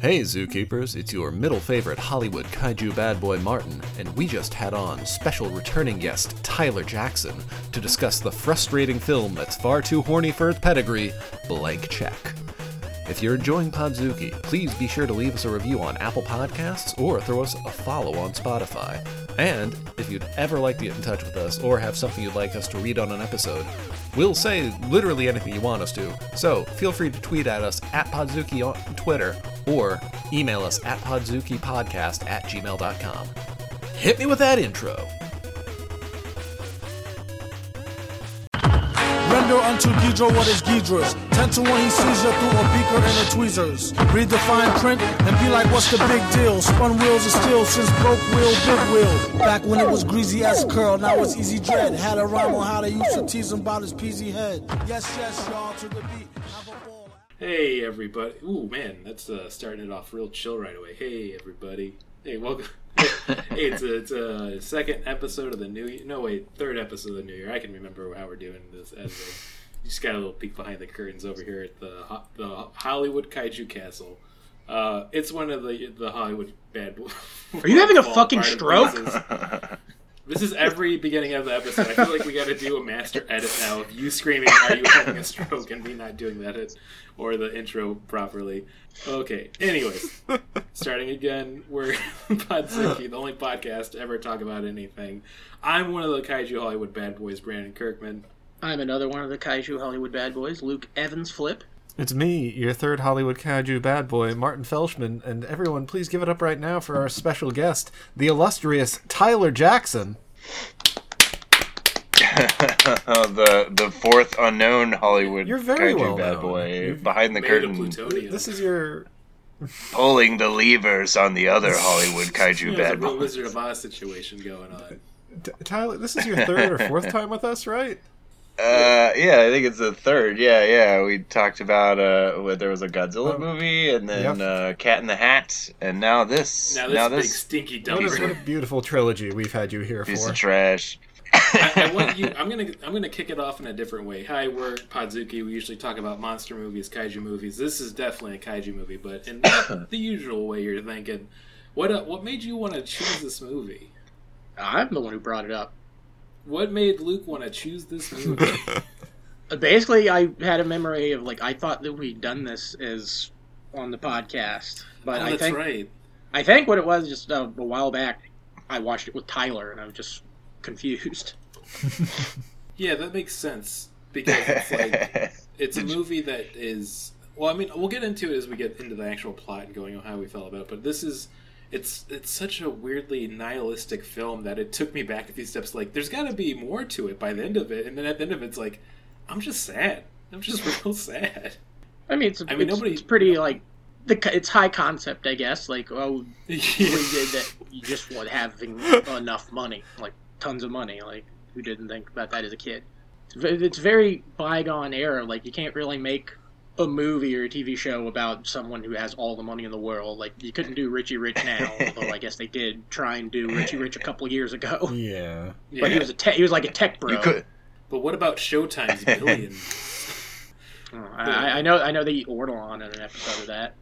Hey, zookeepers, it's your middle favorite Hollywood kaiju bad boy Martin, and we just had on special returning guest Tyler Jackson to discuss the frustrating film that's far too horny for its pedigree, Blank Check. If you're enjoying Podzuki, please be sure to leave us a review on Apple Podcasts or throw us a follow on Spotify. And if you'd ever like to get in touch with us or have something you'd like us to read on an episode, we'll say literally anything you want us to. So feel free to tweet at us at Podzuki on Twitter or email us at podzukipodcast at gmail.com. Hit me with that intro. Render unto Ghidra what is Ghidra's. Ten to one he sees you through a beaker and a tweezers. Read the fine print and be like, what's the big deal? Spun wheels of steel since broke wheel, big wheel. Back when it was greasy ass curl, now it's easy dread. Had a rhyme on how they used to tease him about his peasy head. Yes, yes, y'all, to the beat. Have a ball. Hey everybody! Ooh man, that's uh, starting it off real chill right away. Hey everybody! Hey, welcome. hey, it's a, it's a second episode of the new year. No wait, third episode of the new year. I can remember how we're doing this as a. Just got a little peek behind the curtains over here at the the Hollywood Kaiju Castle. Uh, it's one of the the Hollywood bad. Boys. Are you having a fucking stroke? This is every beginning of the episode. I feel like we got to do a master edit now of you screaming, "Are you having a stroke?" and me not doing that it, or the intro properly. Okay. Anyways, starting again. We're Podzuki, the only podcast to ever talk about anything. I'm one of the Kaiju Hollywood bad boys, Brandon Kirkman. I'm another one of the Kaiju Hollywood bad boys, Luke Evans Flip. It's me, your third Hollywood kaiju bad boy, Martin Felshman, and everyone, please give it up right now for our special guest, the illustrious Tyler Jackson. Oh, the the fourth unknown Hollywood You're very kaiju well bad known. boy You've behind the curtain. This is your pulling the levers on the other Hollywood kaiju There's a bad real boy. Wizard of Oz situation going on. T- Tyler. This is your third or fourth time with us, right? Uh, yeah, I think it's the third. Yeah, yeah. We talked about uh, what, there was a Godzilla Oh. movie, and then Yep. uh, Cat in the Hat, and now this. Now this big stinky What a, what a beautiful trilogy we've had you here piece for. of trash. I, I want you. I'm gonna. I'm gonna kick it off in a different way. Hi, we're Podzuki. We usually talk about monster movies, kaiju movies. This is definitely a kaiju movie, but in not the usual way you're thinking. What uh, What made you want to choose this movie? I'm the one who brought it up. What made Luke want to choose this movie? Basically, I had a memory of like I thought that we'd done this as on the podcast, but oh, I think right. I think what it was just uh, a while back. I watched it with Tyler, and I was just confused. Yeah, that makes sense because it's like it's a movie that is. Well, I mean, we'll get into it as we get into the actual plot and going on how we felt about it. But this is. It's it's such a weirdly nihilistic film that it took me back a few steps. Like, there's got to be more to it by the end of it, and then at the end of it, it's like, I'm just sad. I'm just real sad. I mean, it's, I mean, it's, nobody- it's pretty like the it's high concept, I guess. Like, oh, we yeah. did that. You just want having enough money, like tons of money. Like, who didn't think about that as a kid? It's very bygone era. Like, you can't really make a movie or a TV show about someone who has all the money in the world. Like, you couldn't do Richie Rich now, although I guess they did try and do Richie Rich a couple years ago. Yeah. But he was a te- he was like a tech bro. You could. But what about Showtime's billion? Oh, I, I know I know they eat Ortolan in an episode of that.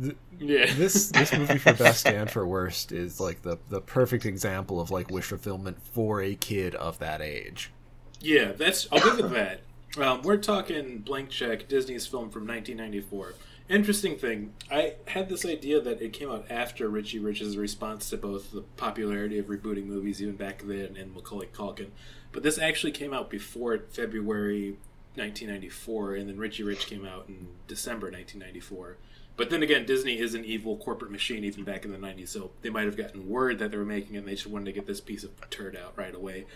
Th- yeah. this this movie for best and for worst is like the the perfect example of like wish fulfillment for a kid of that age. Yeah, that's. I'll give it that. Um, we're talking Blank Check, Disney's film from 1994. Interesting thing, I had this idea that it came out after Richie Rich's response to both the popularity of rebooting movies, even back then, and Macaulay Culkin. But this actually came out before February 1994, and then Richie Rich came out in December 1994. But then again, Disney is an evil corporate machine even back in the 90s, so they might have gotten word that they were making it and they just wanted to get this piece of turd out right away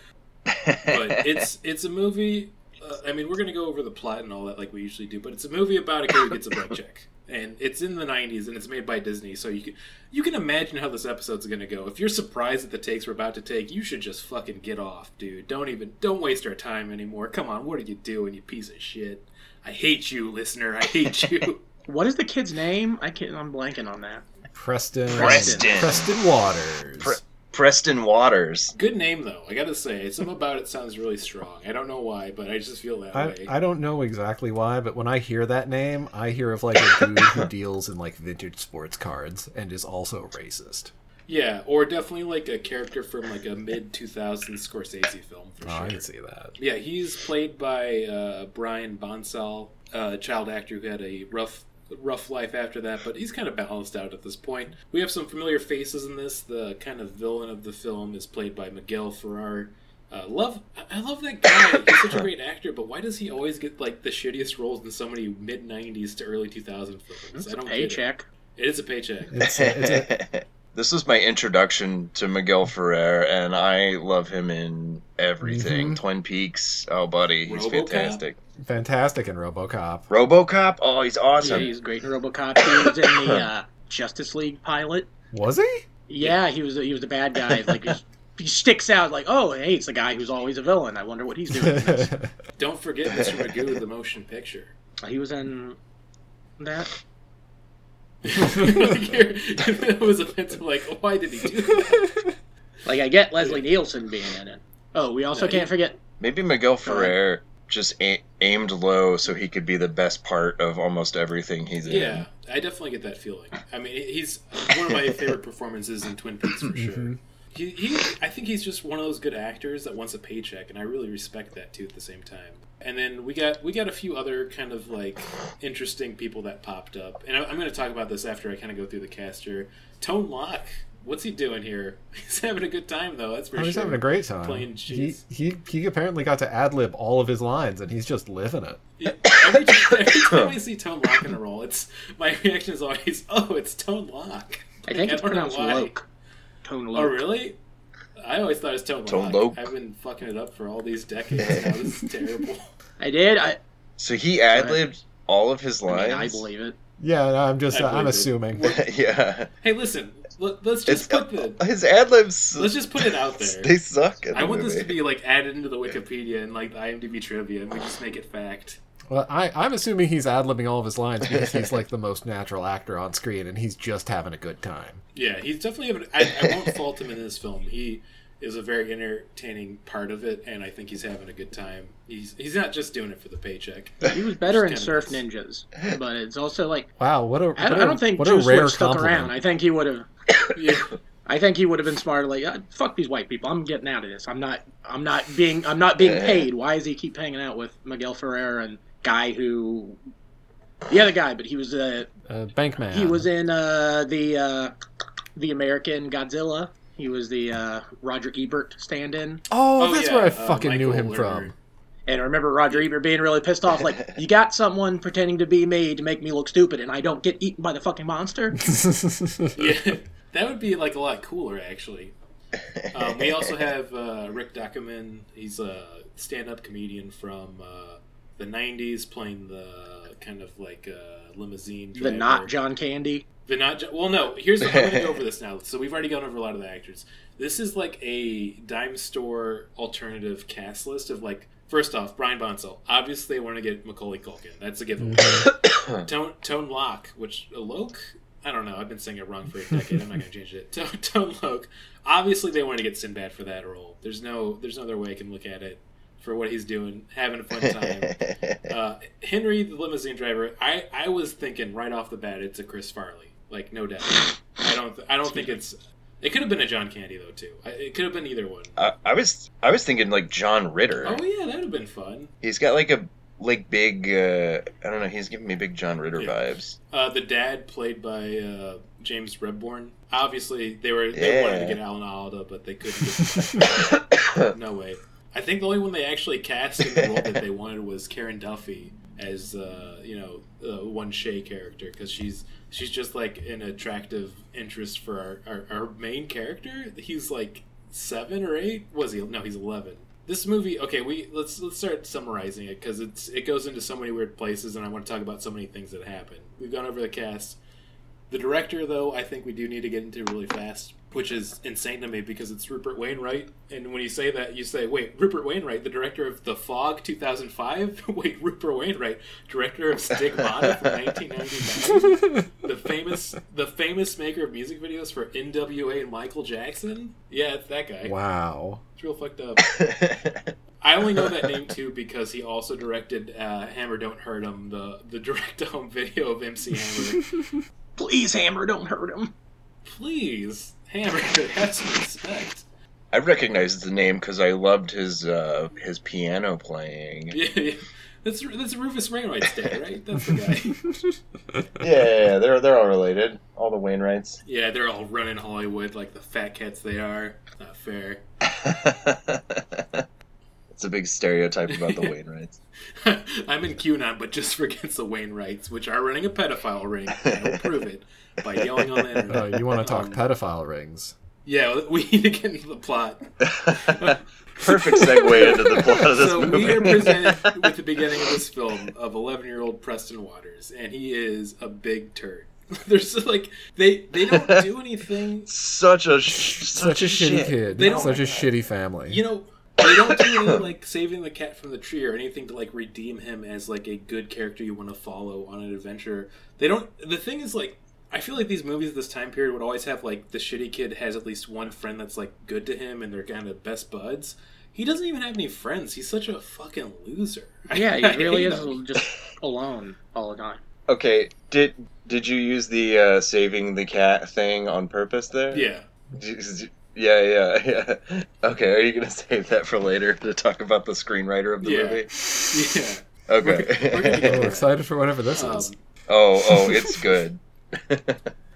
but it's it's a movie. Uh, I mean, we're gonna go over the plot and all that like we usually do, but it's a movie about a kid who gets a blank check, and it's in the '90s and it's made by Disney. So you can you can imagine how this episode's gonna go. If you're surprised at the takes we're about to take, you should just fucking get off, dude. Don't even don't waste our time anymore. Come on, what are you doing, you piece of shit? I hate you, listener. I hate you. What is the kid's name? I can't. I'm blanking on that. Preston Preston. Preston Waters. Pre- Preston Waters. Good name though. I gotta say, something about it sounds really strong. I don't know why, but I just feel that I, way. I don't know exactly why, but when I hear that name, I hear of like a dude who deals in like vintage sports cards and is also racist. Yeah, or definitely like a character from like a mid 2000s Scorsese film for Oh, I sure. can see that. Yeah, he's played by uh, Brian Bonsall, a child actor who had a rough rough life after that, but he's kind of balanced out at this point. We have some familiar faces in this. The kind of villain of the film is played by Miguel Ferrer. Uh, love, I I love that guy. He's such a great actor, but why does he always get like the shittiest roles in so many mid '90s to early 2000 films? I don't get it. Paycheck. It is a paycheck. It's a, it's a, this was my introduction to Miguel Ferrer, and I love him in everything. Mhm. Twin Peaks. Oh, buddy, he's RoboCop? fantastic. fantastic in RoboCop. RoboCop. Oh, he's Yeah, awesome. he's great in RoboCop. He was in the uh, Justice League pilot. Was he? Yeah, he was. He was the bad guy. Like he sticks out. Like, oh, hey, it's the guy who's always a villain. I wonder what he's doing. Don't forget Mr. Magoo, the motion picture. he was in that. it was offensive. Like, why did he do that? Like, I get Leslie Nielsen being in it. Oh, we also Yeah, can't he- forget. Maybe Miguel Ferrer just a- aimed low so he could be the best part of almost everything he's in. Yeah, I definitely get that feeling. I mean, he's one of my favorite performances in Twin Peaks for sure. Mm-hmm. He, he, I think he's just one of those good actors that wants a paycheck, and I really respect that too. At the same time, and then we got we got a few other kind of like interesting people that popped up, and I, I'm going to talk about this after I kind of go through the cast here. Tone Lock, what's he doing here? He's having a good time though. That's for Oh, he's having a great time. Playing He, cheese. he he apparently got to ad lib all of his lines, and he's just living it. Yeah, every, time, every time I see Tone Lock in a role, it's my reaction is always, "Oh, it's Tone Lock." I think it's don't know pronounced why. Loke. Tone Loke. Oh, really? I always thought it was Tone, Tone Loc. Loc. I've been fucking it up for all these decades now. This is terrible. I did. I, So he ad libbed all of his I lines. mean, I believe it. Yeah, no, I'm just I uh, I'm it. assuming. yeah, Hey, listen. Let, let's just it's put the. his ad libs. Let's just put it out there. They suck. in I the want this to be like added into the Wikipedia and like the IMDb trivia, and we just make it fact. Well, I, I'm assuming he's ad libbing all of his lines because he's like the most natural actor on screen, and he's just having a good time. Yeah, he's definitely. Having, I, I won't fault him in this film. He is a very entertaining part of it, and I think he's having a good time. He's he's not just doing it for the paycheck. He was better in Surf kinda Ninjas, but it's also like Wow, what a I, what I a- don't think what a Juice rare would have stuck compliment. around. I think he would have. Yeah. I think he would have been smarter. Like, uh, fuck these white people. I'm getting out of this. I'm not. I'm not being. I'm not being paid. Why does he keep hanging out with Miguel Ferrer and guy who, the other guy? But he was a Uh, Bankman. he was in uh, the uh, the American Godzilla. He was the uh, Roger Ebert stand-in. Oh, Oh, that's yeah, where I uh, fucking knew him Lerner. from. And I remember Roger Ebert being really pissed off, like, you got someone pretending to be me to make me look stupid, and I don't get eaten by the fucking monster. Yeah, that would be like a lot cooler actually. Um, we also have uh, Rick Ducommun. He's a stand-up comedian from uh, the '90s, playing the kind of like uh, limousine. the not John Candy. The not. Jo- Well, no. Here's I'm going to go over this now. So we've already gone over a lot of the actors. This is like a dime store alternative cast list of like. First off, Brian Bonsall. Obviously, they want to get Macaulay Culkin. That's a giveaway. Tone Tone Lock, which Loke. I don't know. I've been saying it wrong for a decade. I'm not going to change it. Tone, Tone Loke. Obviously, they want to get Sinbad for that role. There's no. There's no other way I can look at it. For what he's doing, having a fun time. uh, Henry, the limousine driver. I, I was thinking right off the bat, it's a Chris Farley, like no doubt. I don't I don't think it's. It could have been a John Candy though too. I, it could have been either one. I, I was I was thinking like John Ritter. Oh yeah, that would have been fun. He's got like a like big. Uh, I don't know. He's giving me big John Ritter Yeah. vibes. Uh, the dad played by uh, James Rebhorn. Obviously, they were they wanted to get Alan Alda, but they couldn't. Get no way. I think the only one they actually cast in the role that they wanted was Karen Duffy as uh, you know one Shay character because she's she's just like an attractive interest for our, our, our main character. He's like seven or eight. Was he? No, he's eleven. This movie, okay, we let's let's start summarizing it because it's it goes into so many weird places, and I want to talk about so many things that happen. We've gone over the cast. The director, though, I think we do need to get into really fast. Which is insane to me because it's Rupert Wainwright. And when you say that, you say, "Wait, Rupert Wainwright, the director of The Fog, 2005? Wait, Rupert Wainwright, director of Stigmata from 1999? the famous, the famous maker of music videos for N.W.A. and Michael Jackson? Yeah, it's that guy. Wow. It's real fucked up." I only know that name too because he also directed uh, Hammer Don't Hurt Him, the the direct home video of MC Hammer. Please, Hammer, don't hurt him. Please, Hammer, have some respect. I recognized the name because I loved his uh, his piano playing. Yeah, yeah. That's that's Rufus Wainwright's dad, right? That's the guy. Yeah, yeah, yeah, they're they're all related. All the Wainwrights. yeah, they're all running Hollywood like the fat cats they are. Not fair. it's a big stereotype about the Wainwrights. I'm in QAnon, but just for against the Wainwrights, which are running a pedophile ring. I will prove it by yelling on the internet. Uh, you want to talk Um, pedophile rings? Yeah, we need to get into the plot. Perfect segue into the plot of this movie. so movie. we are presented with the beginning of this film of 11 year old Preston Waters, and he is a big turd. There's just, like they they don't do anything. such a sh- Such a shitty shit. kid. They don't- Such a shitty family. You know, they don't do any like saving the cat from the tree or anything to like redeem him as like a good character you want to follow on an adventure. They don't. The thing is like. I feel like these movies this time period would always have like the shitty kid has at least one friend that's like good to him and they're kind of best buds. He doesn't even have any friends. He's such a fucking loser. Yeah, he really is him. just alone all the time. Okay, did did you use the uh, saving the cat thing on purpose there? Yeah. Yeah, yeah, yeah. Okay, are you gonna save that for later to talk about the screenwriter of the Yeah. movie? Yeah. Okay. We're- we're gonna get Oh, excited for whatever this Um, is. oh, oh, it's good.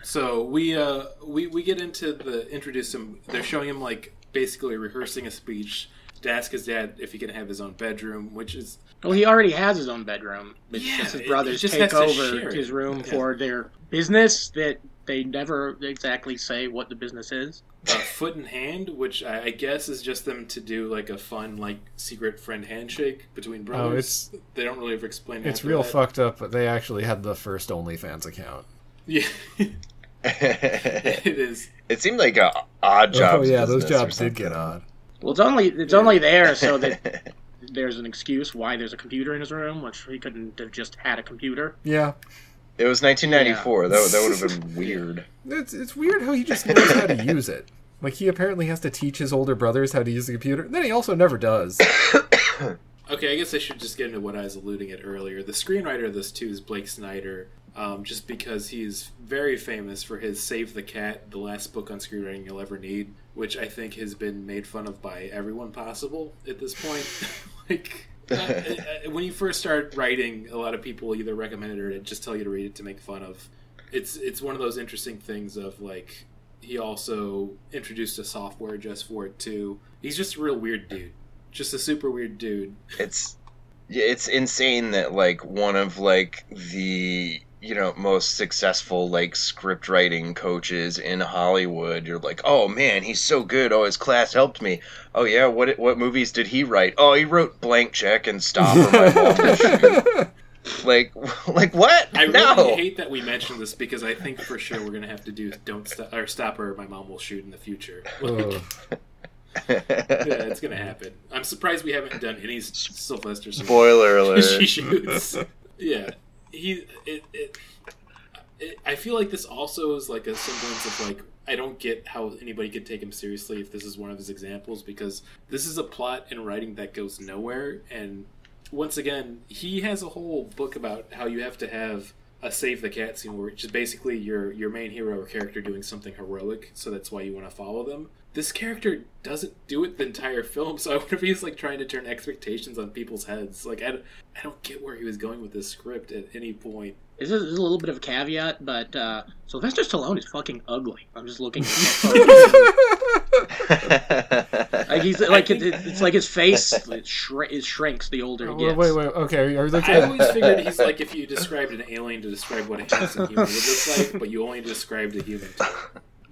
So we uh we we get into the introduce him. They're showing him like basically rehearsing a speech to ask his dad if he can have his own bedroom, which is Well, he already has his own bedroom. But Yeah, just his brothers he just take over his room Yeah. for their business that they never exactly say what the business is. Uh, foot in hand, which I, I guess is just them to do like a fun like secret friend handshake between brothers. they don't really ever explain. It's real that. fucked up, but they actually had the first OnlyFans account. Yeah, it is. it it is. seemed like a odd job. oh yeah, those jobs did get odd. Well, it's only it's only there so that there's an excuse why there's a computer in his room, which he couldn't have just had a computer. Yeah, It was 1994. That that would have been weird. it's it's weird how he just knows how to use it. Like he apparently has to teach his older brothers how to use the computer. Then he also never does. Okay, I guess I should just get into what I was alluding at earlier. The screenwriter of this too is Blake Snyder, um, just because he's very famous for his "Save the Cat," the last book on screenwriting you'll ever need, which I think has been made fun of by everyone possible at this point. like. uh, uh, when you first start writing, a lot of people either recommend it or just tell you to read it to make fun of. It's it's one of those interesting things of like he also introduced a software just for it too. He's just a real weird dude, just a super weird dude. It's yeah, it's insane that like one of like the you know most successful like script writing coaches in Hollywood. You're like, oh man, he's so good. Oh, his class helped me. Oh yeah, what what movies did he write? Oh, he wrote Blank Check and Stop or My Mom Like like what? I really hate that we mentioned this because I think for sure we're gonna have to do "Don't Stop" or "Stop" or "My Mom Will Shoot" in the future. Ugh. yeah, it's gonna happen. I'm surprised we haven't done any Sylvester. Stallone Spoiler alert. she shoots. Yeah, he. It, it, it. I feel like this also is like a semblance of like I don't get how anybody could take him seriously if this is one of his examples because this is a plot and writing that goes nowhere. And once again, he has a whole book about how you have to have a save the cat scene, which is basically your your main hero or character doing something heroic, so that's why you want to follow them. This character doesn't do it the entire film, so I wonder if he's like trying to turn expectations on people's heads. Like I, don't- I don't get where he was going with this script at any point. This is, this is a little bit of a caveat, but uh, Sylvester Stallone is fucking ugly. I'm just looking. Like he's like think- it, it's like his face it, shri- it shrinks the older he gets. wait, wait. Okay, are you looking I at? always figured he's like if you described an alien to describe what a handsome human would look like, but you only described a human.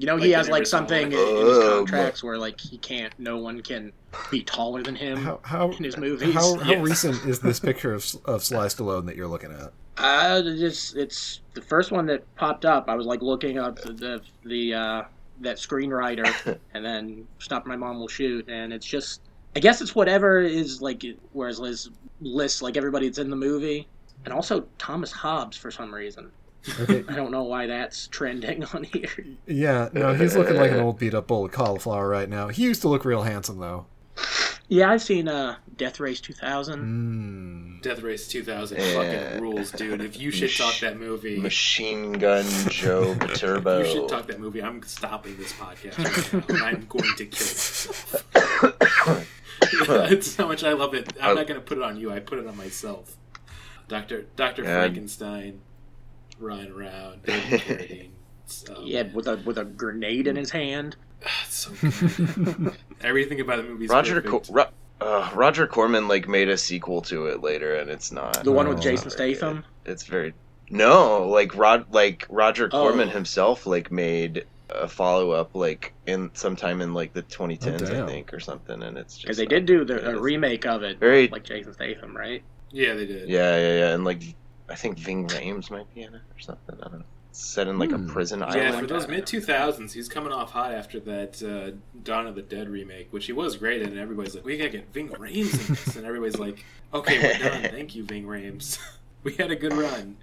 You know, Like he has like something in, in his contracts where like he can't, no one can be taller than him. How how in his movies. how, how Yes. recent is this picture of of Sly Stallone that you're looking at? Uh, it's it's the first one that popped up. I was like looking up the the, the uh, that screenwriter, and then Stop My Mom Will Shoot, and it's just I guess it's whatever is like. Whereas Liz lists like everybody that's in the movie, and also Thomas Hobbs for some reason. Okay. I don't know why that's trending on here. Yeah, no, he's looking like an old beat up bowl of cauliflower right now. He used to look real handsome though. Yeah, I've seen uh, Death Race 2000. Mm. Death Race 2000 Yeah. fucking rules, dude. If you should talk that movie, Machine Gun Joe Turbo. you should talk that movie. I'm stopping this podcast right now, I'm going to kill myself. That's how much I love it. I'm not going to put it on you. I put it on myself. Doctor Doctor Yeah. Frankenstein, running around, So, Yeah, with a with a grenade in his hand. it's so good. Everything about the movie Roger perfect. Co- Ro- uh, Roger Corman like made a sequel to it later, and it's not. The one with Oh. Jason Statham. good. It's very no, like Rod, like Roger Oh. Corman himself, like made a follow up, like in sometime in like the 2010s, damn. I think, or something, and it's just Because they did do the, a remake of it, Very- like Jason Statham, right? Yeah, they did. Yeah, yeah, yeah, and like I think Ving Rhames might be in it or something. I don't know. It's set in like Hmm. a prison Yeah, island. Yeah, for those mid 2000s, he's coming off hot after that uh, Dawn of the Dead remake, which he was great in. And everybody's like, we gotta get Ving Rhames in this. And everybody's like, okay, we're done. Thank you, Ving Rhames. we had a good run.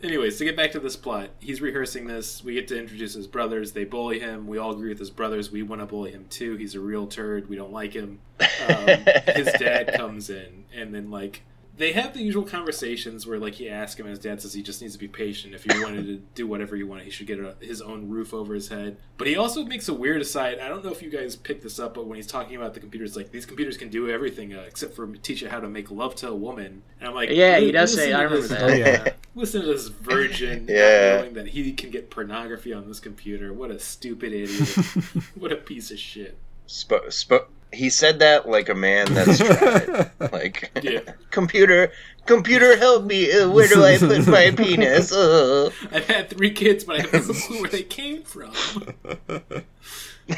Anyways, to get back to this plot, he's rehearsing this. We get to introduce his brothers. They bully him. We all agree with his brothers. We want to bully him too. He's a real turd. We don't like him. Um, his dad comes in, and then like they have the usual conversations where like he asks him, and his dad says he just needs to be patient. If he wanted to do whatever he wanted, he should get a, his own roof over his head. But he also makes a weird aside. I don't know if you guys picked this up, but when he's talking about the computers, like these computers can do everything uh, except for teach you how to make love to a woman. And I'm like, Yeah, he li- does listen say- I remember this- that. Yeah. Listen to this virgin, Yeah. knowing that he can get pornography on this computer. What a stupid idiot! what a piece of shit. Sp- sp- he said that like a man that's tried. like, Yeah. computer, computer, help me. Uh, where do I put my penis? Uh. I've had three kids, but I have no clue where they came from.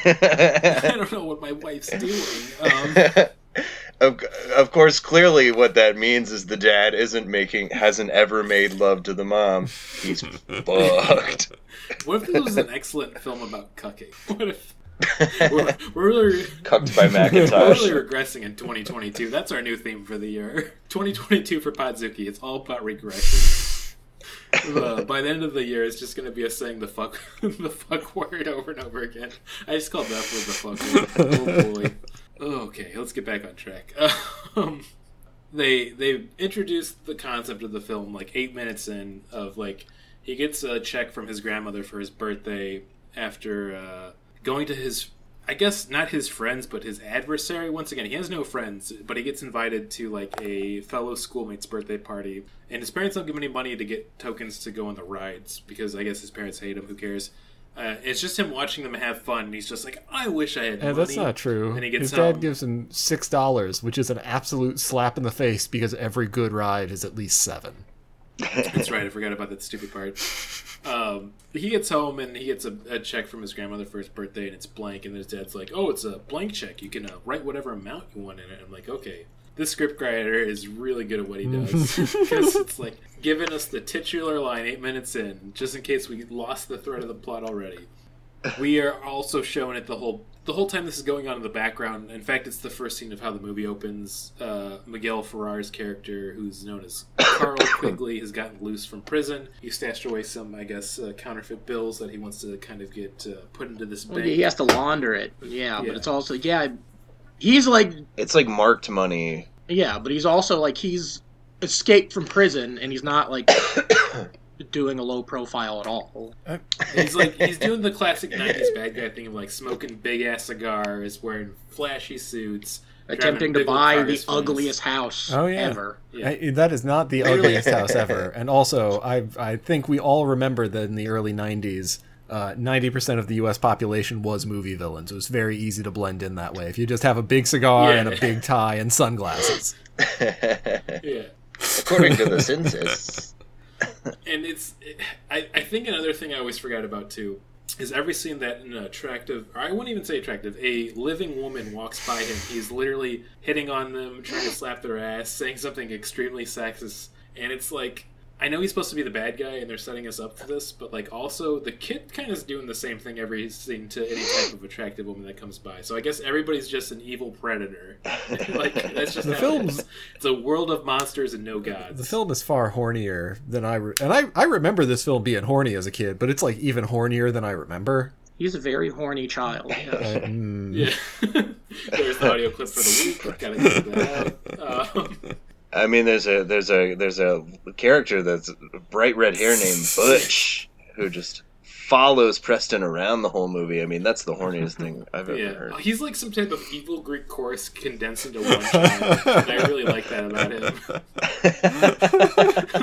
I don't know what my wife's doing. Um, of, of course, clearly, what that means is the dad isn't making, hasn't ever made love to the mom. He's fucked. what if this was an excellent film about cucking? What if we're, we're really, Cucked by we're really regressing in 2022? That's our new theme for the year. 2022 for Podzuki. It's all about regression. Uh, by the end of the year, it's just going to be us saying the fuck, the fuck word over and over again. I just called that word the fuck word. Oh boy. Okay, let's get back on track. Um, they they introduced the concept of the film like eight minutes in of like he gets a check from his grandmother for his birthday after uh, going to his I guess not his friends but his adversary once again. He has no friends but he gets invited to like a fellow schoolmate's birthday party. And his parents don't give him any money to get tokens to go on the rides because I guess his parents hate him. Who cares? Uh, it's just him watching them have fun and he's just like I wish I had Yeah, money. that's not true. and he gets His dad gives him six dollars, which is an absolute slap in the face because every good ride is at least seven. That's right. I forgot about that stupid part. Um, he gets home and he gets a, a check from his grandmother for his birthday, and it's blank. And his dad's like, "Oh, it's a blank check. You can uh, write whatever amount you want in it." I'm like, "Okay." This script writer is really good at what he does because it's like giving us the titular line eight minutes in, just in case we lost the thread of the plot already. We are also showing it the whole the whole time this is going on in the background. In fact, it's the first scene of how the movie opens. Uh, Miguel Ferrer's character, who's known as Carl Quigley, has gotten loose from prison. He stashed away some, I guess, uh, counterfeit bills that he wants to kind of get uh, put into this Well, bank. he has to launder it. Yeah, Yeah. but it's also yeah. He's like It's like marked money. yeah, but he's also like he's escaped from prison and he's not like doing a low profile at all. He's like he's doing the classic '90s bad guy thing of like smoking big ass cigars, wearing flashy suits, Attempting to buy the for ugliest house Oh, yeah. ever. Yeah. I, that is not the ugliest house ever. And also, I I think we all remember that in the early '90s, uh, ninety percent of the U.S. population was movie villains. It was very easy to blend in that way. If you just have a big cigar Yeah. and a big tie and sunglasses. Yeah. According to the census. And it's I, I think another thing i always forgot about too is every scene that an attractive or i wouldn't even say attractive a living woman walks by him. He's literally hitting on them trying to slap their ass saying something extremely sexist. And it's like I know he's supposed to be the bad guy, and they're setting us up for this, but like also the kid kind of is doing the same thing every scene to any type of attractive woman that comes by. So I guess everybody's just an evil predator. like that's just The how film's- it is. A world of monsters and no gods. The film is far hornier than I re- and I I remember this film being horny as a kid, but it's like even hornier than I remember. He's a very horny child. yes. Mm. Yeah. There's the audio clip for the week. Gotta get that out. Um, I mean, there's a there's a there's a character that's bright red hair named Butch who just follows Preston around the whole movie. I mean, that's the horniest thing I've ever yeah, heard. he's like some type of evil Greek chorus condensed into one child. and I really like that about him.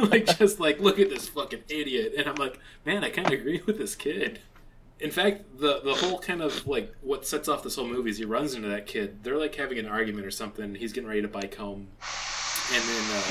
like, just like, look at this fucking idiot, and I'm like, man, I kind of agree with this kid. In fact, the the whole kind of like what sets off this whole movie is he runs into that kid. They're like having an argument or something. He's getting ready to bike home, and then uh,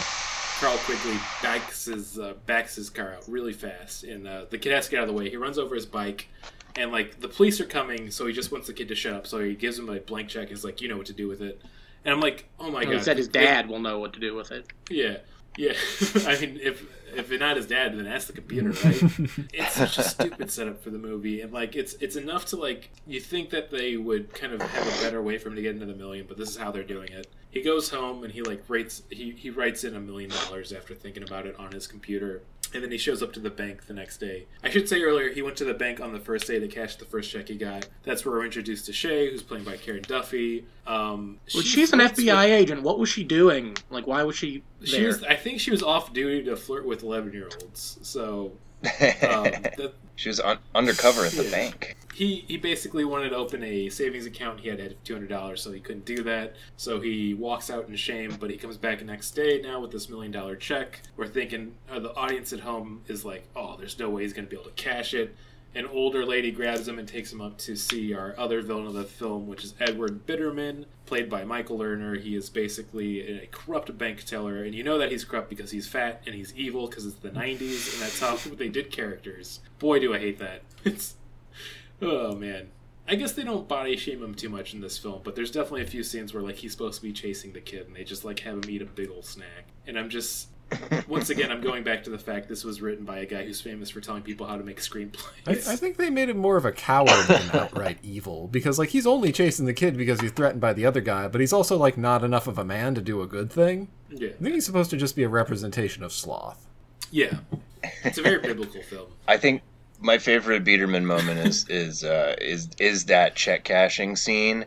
Carl quickly backs his uh, backs his car out really fast, and uh, the kid has to get out of the way. He runs over his bike, and like the police are coming, so he just wants the kid to shut up. So he gives him a blank check. He's like, "You know what to do with it." And I'm like, "Oh my And god!" he said his They- dad will know what to do with it. yeah, yeah. I mean, if if it's not his dad, then ask the computer, right? it's such a stupid setup for the movie, and like it's it's enough to like you think that they would kind of have a better way for him to get into the million, but this is how they're doing it. He goes home and he like writes he he writes in a million dollars after thinking about it on his computer. And then he shows up to the bank the next day. I should say earlier, he went to the bank on the first day to cash the first check he got. That's where we're introduced to Shay, who's played by Karen Duffy. Um, Well, she she's an flirts with- FBI agent. What was she doing? Like, why was she she there? was, I think she was off duty to flirt with 11 year olds. So um, that, she was un- undercover at the Yeah. bank. he, he basically wanted to open a savings account. He had to have $200, so he couldn't do that. So he walks out in shame, but he comes back the next day now with this million dollar check. We're thinking, uh, the audience at home is like, oh, there's no way he's going to be able to cash it. An older lady grabs him and takes him up to see our other villain of the film, which is Edward Biderman, played by Michael Lerner. He is basically a corrupt bank teller, and you know that he's corrupt because he's fat and he's evil because it's the 90s, and that's how they did characters. Boy, do I hate that. It's Oh man. I guess they don't body shame him too much in this film, but there's definitely a few scenes where like he's supposed to be chasing the kid and they just like have him eat a big old snack. And I'm just once again I'm going back to the fact this was written by a guy who's famous for telling people how to make I, screenplays. I think they made him more of a coward than outright evil because like he's only chasing the kid because he's threatened by the other guy, but he's also like not enough of a man to do a good thing. yeah. I think he's supposed to just be a representation of sloth. Yeah. It's a very biblical film. I think my favorite Biederman moment is is uh, is is that check cashing scene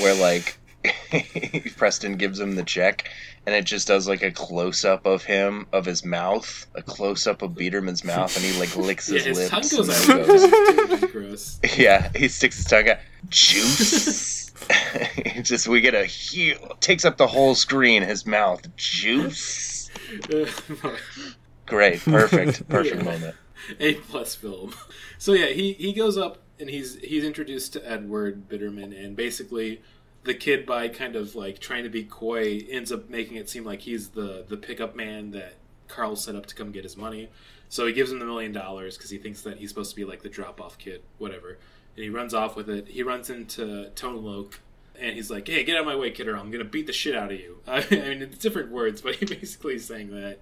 where like Preston gives him the check and it just does like a close up of him of his mouth, a close up of Biederman's mouth, and he like licks Yeah, his, his tongue lips. goes out. goes- gross. yeah, he sticks his tongue out. Juice. Just we get a huge takes up the whole screen. His mouth juice. Great, perfect, perfect Yeah. moment. A plus film. So yeah, he he goes up and he's he's introduced to Edward Biderman, and basically the kid by kind of like trying to be coy ends up making it seem like he's the the pickup man that Carl set up to come get his money. So he gives him the million dollars because he thinks that he's supposed to be like the drop off kid, whatever. And he runs off with it. He runs into Tone Loc. And he's like, "Hey, get out of my way, kid, or I'm gonna beat the shit out of you." I mean, it's different words, but he basically is saying that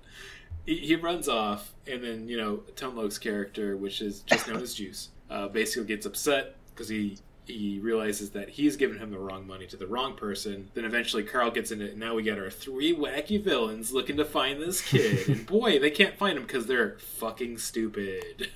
he, he runs off, and then you know Tone Loc's character, which is just known as Juice, uh, basically gets upset because he he realizes that he's given him the wrong money to the wrong person. Then eventually Carl gets in it, and now we get our three wacky villains looking to find this kid, and boy, they can't find him because they're fucking stupid.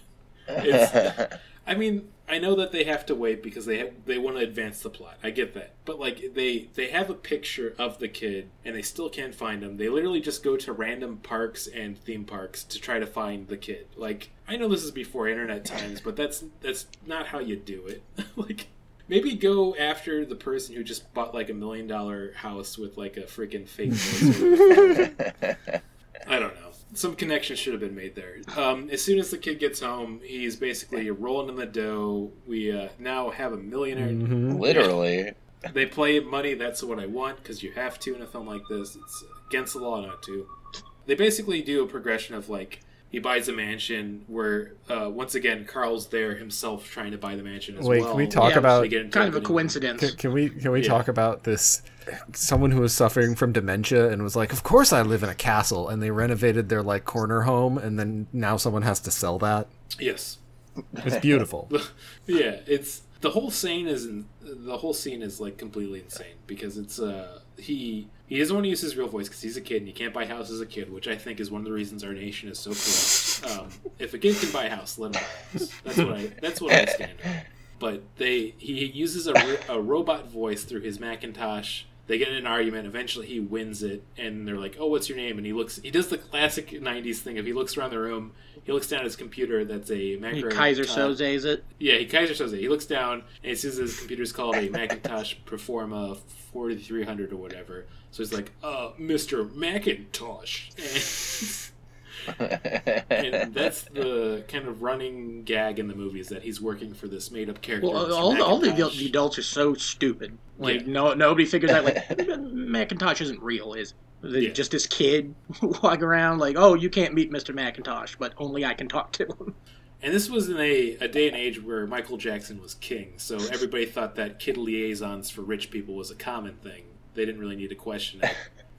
It's- I mean, I know that they have to wait because they have, they want to advance the plot. I get that, but like they they have a picture of the kid and they still can't find him. They literally just go to random parks and theme parks to try to find the kid. Like I know this is before internet times, but that's that's not how you do it. like maybe go after the person who just bought like a million dollar house with like a freaking fake voice. or whatever. I don't know. Some connection should have been made there. Um, as soon as the kid gets home, he's basically rolling in the dough. We uh, now have a millionaire. Literally. They play money. That's what I want because you have to in a film like this. It's against the law not to. They basically do a progression of like he buys a mansion where uh, once again Carl's there himself trying to buy the mansion as well. Wait, well. can we talk Yeah, about They get Kind of a coincidence. Can, can we can we Yeah. talk about this? Someone who was suffering from dementia and was like, "Of course I live in a castle," and they renovated their like corner home, and then now someone has to sell that. Yes. It's beautiful. yeah, it's the whole scene is the whole scene is like completely insane because it's uh he he doesn't want to use his real voice because he's a kid and he can't buy a house as a kid, which I think is one of the reasons our nation is so corrupt. Um, if a kid can buy a house, let him buy a house. That's what I that's what I stand on. But they he uses a, a robot voice through his Macintosh. They get in an argument. Eventually, he wins it, and they're like, "Oh, what's your name?" And he looks. He does the classic '90s thing. If he looks around the room, he looks down at his computer. That's a He macro. Keyser Soze's it. yeah, he Kaiser it. He looks down and he sees his computer's called a Macintosh Performa 4300 or whatever. So he's like, uh, Mr. Macintosh. And, that's the kind of running gag in the movie is that he's working for this made up character. Well, all, the- all the, the adults are so stupid. Like Yeah. no, nobody figures out like Macintosh isn't real, is it? Yeah. just this kid walking around like, oh, you can't meet Mr. Macintosh, but only I can talk to him. And this was in a, a day and age where Michael Jackson was king, so everybody thought that kid liaisons for rich people was a common thing. They didn't really need to question it.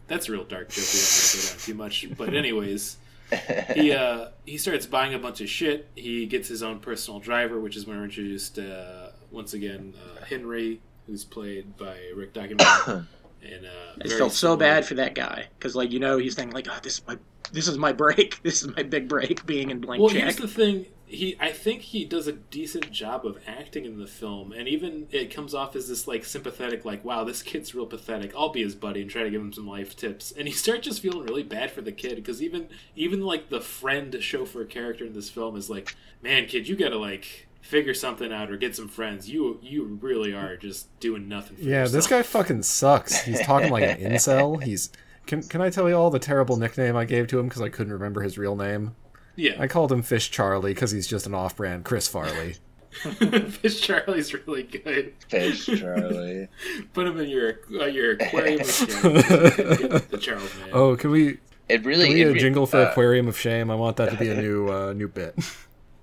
That's a real dark joke. We don't want to go down too much. But anyways, he uh, he starts buying a bunch of shit. He gets his own personal driver, which is when we're introduced uh, once again uh, Henry, who's played by Rick Ducommun. and uh, I felt so bad for that guy because, like, you know, he's thinking like, oh, this is my this is my break. This is my big break. Being in blank Well, check. here's the thing. He, I think he does a decent job of acting in the film, and even it comes off as this like sympathetic, like, "Wow, this kid's real pathetic." I'll be his buddy and try to give him some life tips. And you start just feeling really bad for the kid because even, even like the friend chauffeur character in this film is like, "Man, kid, you gotta like figure something out or get some friends. You, you really are just doing nothing." For Yeah, this guy fucking sucks. He's talking like an incel. He's can can I tell you all the terrible nickname I gave to him because I couldn't remember his real name? Yeah, I called him Fish Charlie because he's just an off-brand Chris Farley. Fish Charlie's really good. Fish Charlie. Put him in your uh, your aquarium of shame. the Charles man. Oh, can we It really. can we it a re- jingle for uh, Aquarium of Shame? I want that to be a new uh, new bit.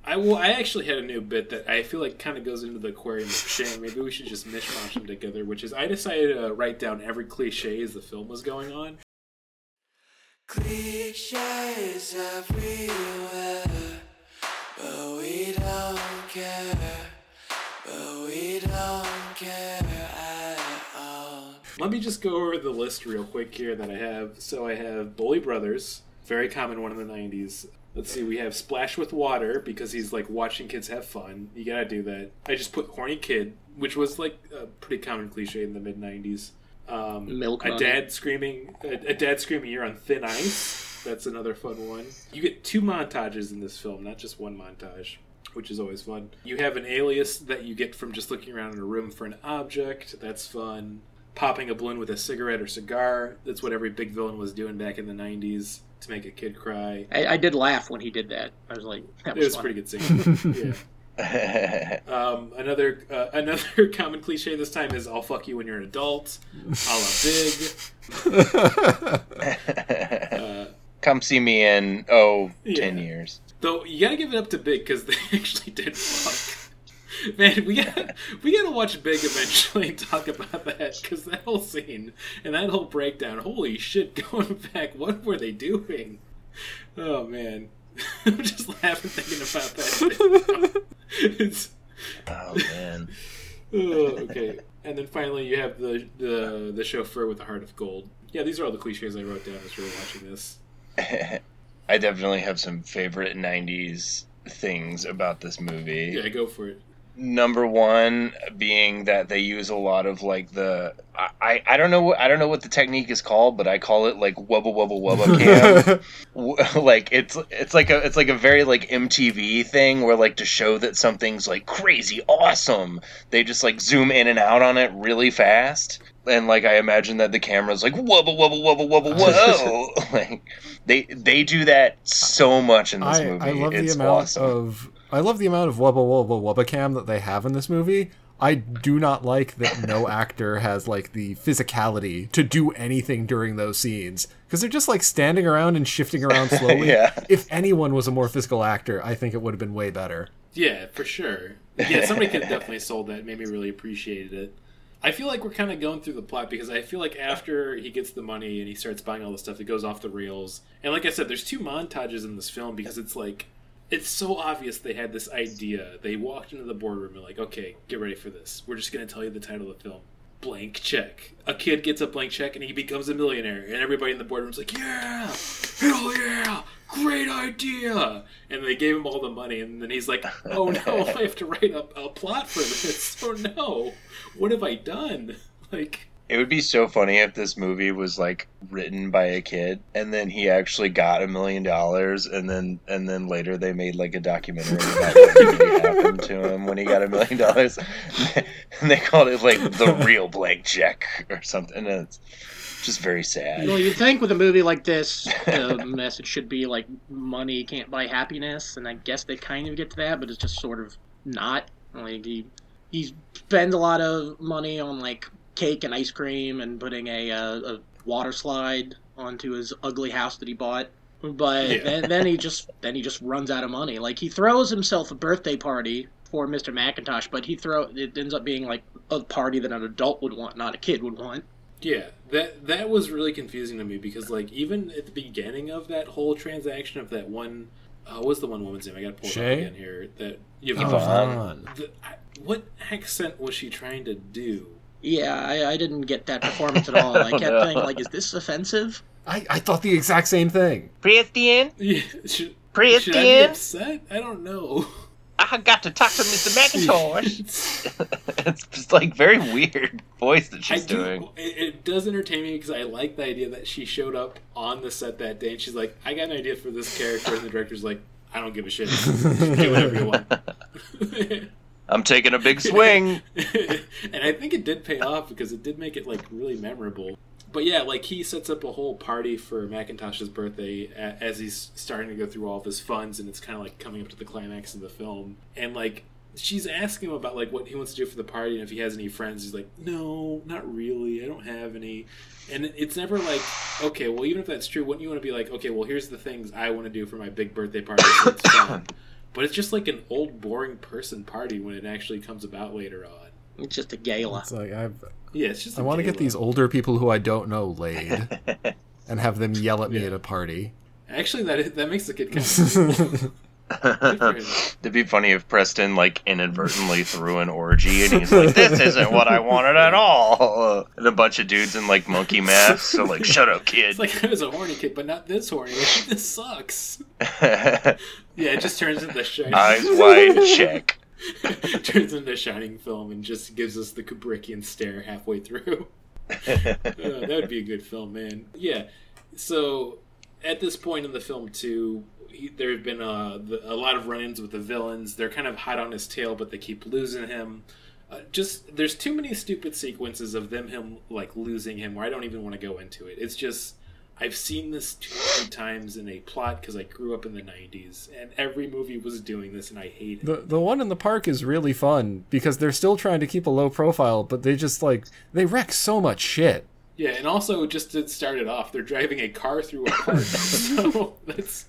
I well, I actually had a new bit that I feel like kind of goes into the aquarium of shame. Maybe we should just mishmash them together. Which is, I decided to write down every cliche as the film was going on. Cliches everywhere, but we don't care. But we don't care at all. Let me just go over the list real quick here that I have. So I have Bully Brothers, very common one in the '90s. Let's see, we have Splash with Water because he's like watching kids have fun. You gotta do that. I just put Horny Kid, which was like a pretty common cliche in the mid '90s. Um, Milk a Money. dad screaming, a, a dad screaming, "You're on thin ice." That's another fun one. You get two montages in this film, not just one montage, which is always fun. You have an alias that you get from just looking around in a room for an object. That's fun. Popping a balloon with a cigarette or cigar. That's what every big villain was doing back in the '90s to make a kid cry. I, I did laugh when he did that. I was like, that It was, was a pretty good scene. yeah. Um, another uh, another common cliche this time is "I'll fuck you when you're an adult." A la Big. Uh, Come see me in oh Yeah. ten years. Though you gotta give it up to Big because they actually did fuck. Man, we gotta we gotta watch Big eventually and talk about that because that whole scene and that whole breakdown. Holy shit! Going back, what were they doing? Oh man, I'm just laughing thinking about that. it's Oh man. oh, okay. And then finally, you have the the the chauffeur with the heart of gold. Yeah, these are all the cliches I wrote down as we were watching this. I definitely have some favorite '90s things about this movie. Yeah, go for it. Number one being that they use a lot of like the I, I, don't know what I don't know what the technique is called, but I call it like wubba wubba wubba cam. Like it's it's like a it's like a very like MTV thing where like to show that something's like crazy awesome, they just like zoom in and out on it really fast. And like I imagine that the camera's like wubba wubba wubba wubba whoa. like they they do that so much in this I, movie. I love it's the amount awesome. of I love the amount of wubba wubba wubba cam that they have in this movie. I do not like that no actor has like the physicality to do anything during those scenes because they're just like standing around and shifting around slowly. Yeah. If anyone was a more physical actor, I think it would have been way better. Yeah, for sure. Yeah, somebody could have definitely sold that. Made me really appreciated it. I feel like we're kind of going through the plot because I feel like after he gets the money and he starts buying all the stuff, it goes off the rails. And like I said, there's two montages in this film because it's like it's so obvious they had this idea. They walked into the boardroom and like, okay, get ready for this. We're just gonna tell you the title of the film. Blank check. A kid gets a blank check and he becomes a millionaire, and everybody in the boardroom's like, "Yeah, hell yeah, great idea!" And they gave him all the money, and then he's like, "Oh no, I have to write a, a plot for this. Oh no, what have I done?" Like, It would be so funny if this movie was like written by a kid and then he actually got a million dollars and then and then later they made like a documentary about what happened to him when he got a million dollars and they called it like the real blank check or something and it's just very sad. Well, you'd think with a movie like this, the message should be like money can't buy happiness, and I guess they kind of get to that, but it's just sort of not. Like he he spends a lot of money on like cake and ice cream and putting a uh, a water slide onto his ugly house that he bought. But Yeah. then, then he just then he just runs out of money. Like he throws himself a birthday party for Mr. Macintosh, but he throw it ends up being like a party that an adult would want, not a kid would want. Yeah, that that was really confusing to me because like even at the beginning of that whole transaction of that one, uh, was the one woman's name? I got pulled pull it Shay? up again here. That Yvonne. Yvonne. The, I, what accent was she trying to do? Yeah, I, I didn't get that performance at all. I oh, kept no. thinking, like, is this offensive? I, I thought the exact same thing. Christian, Yeah, should, Pretty should I be upset? I don't know. I got to talk to Mr. Macintosh. it's just like very weird voice that I she's do. doing. It, it does entertain me because I like the idea that she showed up on the set that day and she's like, "I got an idea for this character," and the director's like, "I don't give a shit. Do whatever you want." I'm taking a big swing. and I think it did pay off because it did make it like really memorable. But yeah, like he sets up a whole party for Macintosh's birthday as he's starting to go through all of his funds, and it's kind of like coming up to the climax of the film. And like she's asking him about like what he wants to do for the party and if he has any friends. He's like, no, not really. I don't have any. And it's never like, okay, well, even if that's true, wouldn't you want to be like, okay, well, here's the things I want to do for my big birthday party. So it's fun. But it's just like an old, boring person party when it actually comes about later on. It's just a gala. It's like I've, Yeah, it's just. I a want to get these older people who I don't know laid and have them yell at me Yeah. at a party. Actually, that that makes the kid kind of. Good for him. It'd be funny if Preston like inadvertently threw an orgy and he's like, "This isn't what I wanted at all." And a bunch of dudes in like monkey masks are like, "Shut up, kid." It's like I was a horny kid, but not this horny. this sucks. Yeah, it just turns into shining. Eyes wide, check. turns into shining film and just gives us the Kubrickian stare halfway through. Uh, that would be a good film, man. Yeah. So at this point in the film, too, he, there have been uh, the, a lot of run-ins with the villains. They're kind of hot on his tail, but they keep losing him. Uh, just there's too many stupid sequences of them him like losing him where I don't even want to go into it. It's just I've seen this too many times in a plot because I grew up in the '90s and every movie was doing this, and I hate it. The the one in the park is really fun because they're still trying to keep a low profile, but they just like they wreck so much shit. Yeah, and also just to start it off, they're driving a car through a park, so that's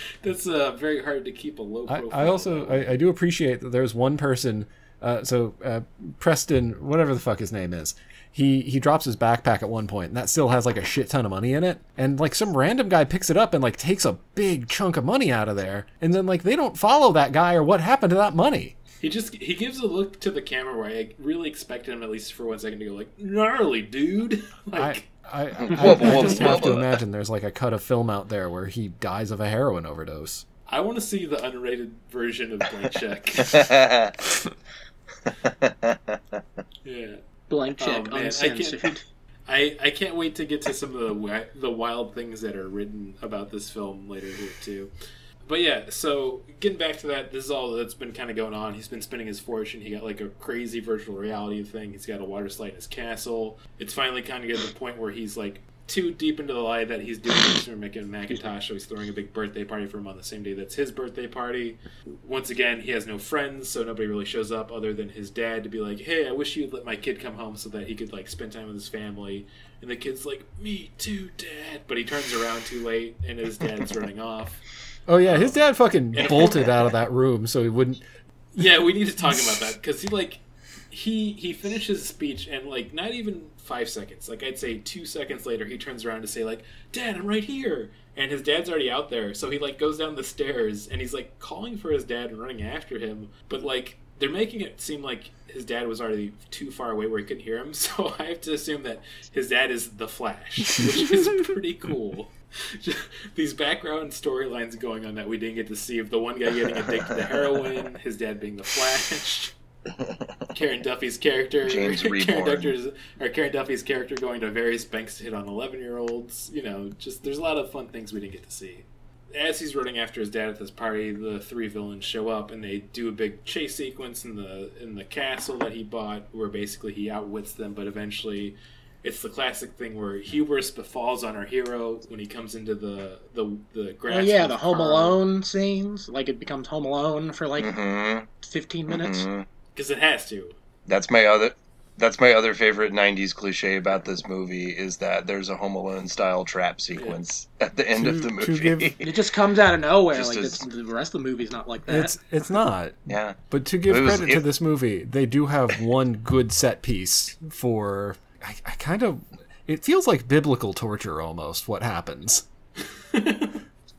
that's uh, very hard to keep a low profile. I also I, I do appreciate that there's one person. Uh, so uh, Preston, whatever the fuck his name is, he he drops his backpack at one point, and that still has like a shit ton of money in it. And like some random guy picks it up and like takes a big chunk of money out of there, and then like they don't follow that guy or what happened to that money. he just he gives a look to the camera where I really expected him at least for one second to go like gnarly dude, I like I, I, I, I just have to imagine uh, there's like a cut of film out there where he dies of a heroin overdose. I want to see the unrated version of Blank Check. yeah. Blank oh, check, Oh, man, I uncensored. can't- I, I can't wait to get to some of the the wild things that are written about this film later here too. But yeah, so getting back to that, this is all that's been kind of going on. He's been spending his fortune. He got like a crazy virtual reality thing. He's got a water slide in his castle. It's finally kind of getting to the point where he's like too deep into the lie that he's doing this for Mc- Macintosh, so he's throwing a big birthday party for him on the same day that's his birthday party. Once again, he has no friends, so nobody really shows up other than his dad to be like, "Hey, I wish you'd let my kid come home so that he could like spend time with his family." And the kid's like, "Me too, dad," but he turns around too late, and his dad's running off. Oh yeah, his dad fucking bolted out of that room so he wouldn't. Yeah, we need to talk about that because he like he he finishes his speech and like not even five seconds, like I'd say two seconds later, he turns around to say like, "Dad, I'm right here," and his dad's already out there. So he like goes down the stairs and he's like calling for his dad and running after him, but like they're making it seem like his dad was already too far away where he couldn't hear him. So I have to assume that his dad is the Flash, which is pretty cool. These background storylines going on that we didn't get to see of the one guy getting addicted to heroin, his dad being the Flash. Karen Duffy's character, James Karen, Duffy's, or Karen Duffy's character going to various banks to hit on eleven-year-olds. You know, just there's a lot of fun things we didn't get to see. As he's running after his dad at this party, the three villains show up and they do a big chase sequence in the in the castle that he bought, where basically he outwits them, but eventually. It's the classic thing where hubris befalls on our hero when he comes into the the the grass. Oh yeah, with the Home Carl. Alone scenes. Like it becomes Home Alone for like hmm 15 minutes. because it has to. That's my other. That's my other favorite '90s cliche about this movie is that there's a Home Alone style trap sequence at the end of the movie. give- It just comes out of nowhere. Like as- it's, the rest of the movie's not like that. It's it's not. yeah, But to give was- credit to this movie, they do have one good set piece for. I, I kind of. It feels like biblical torture almost. What happens?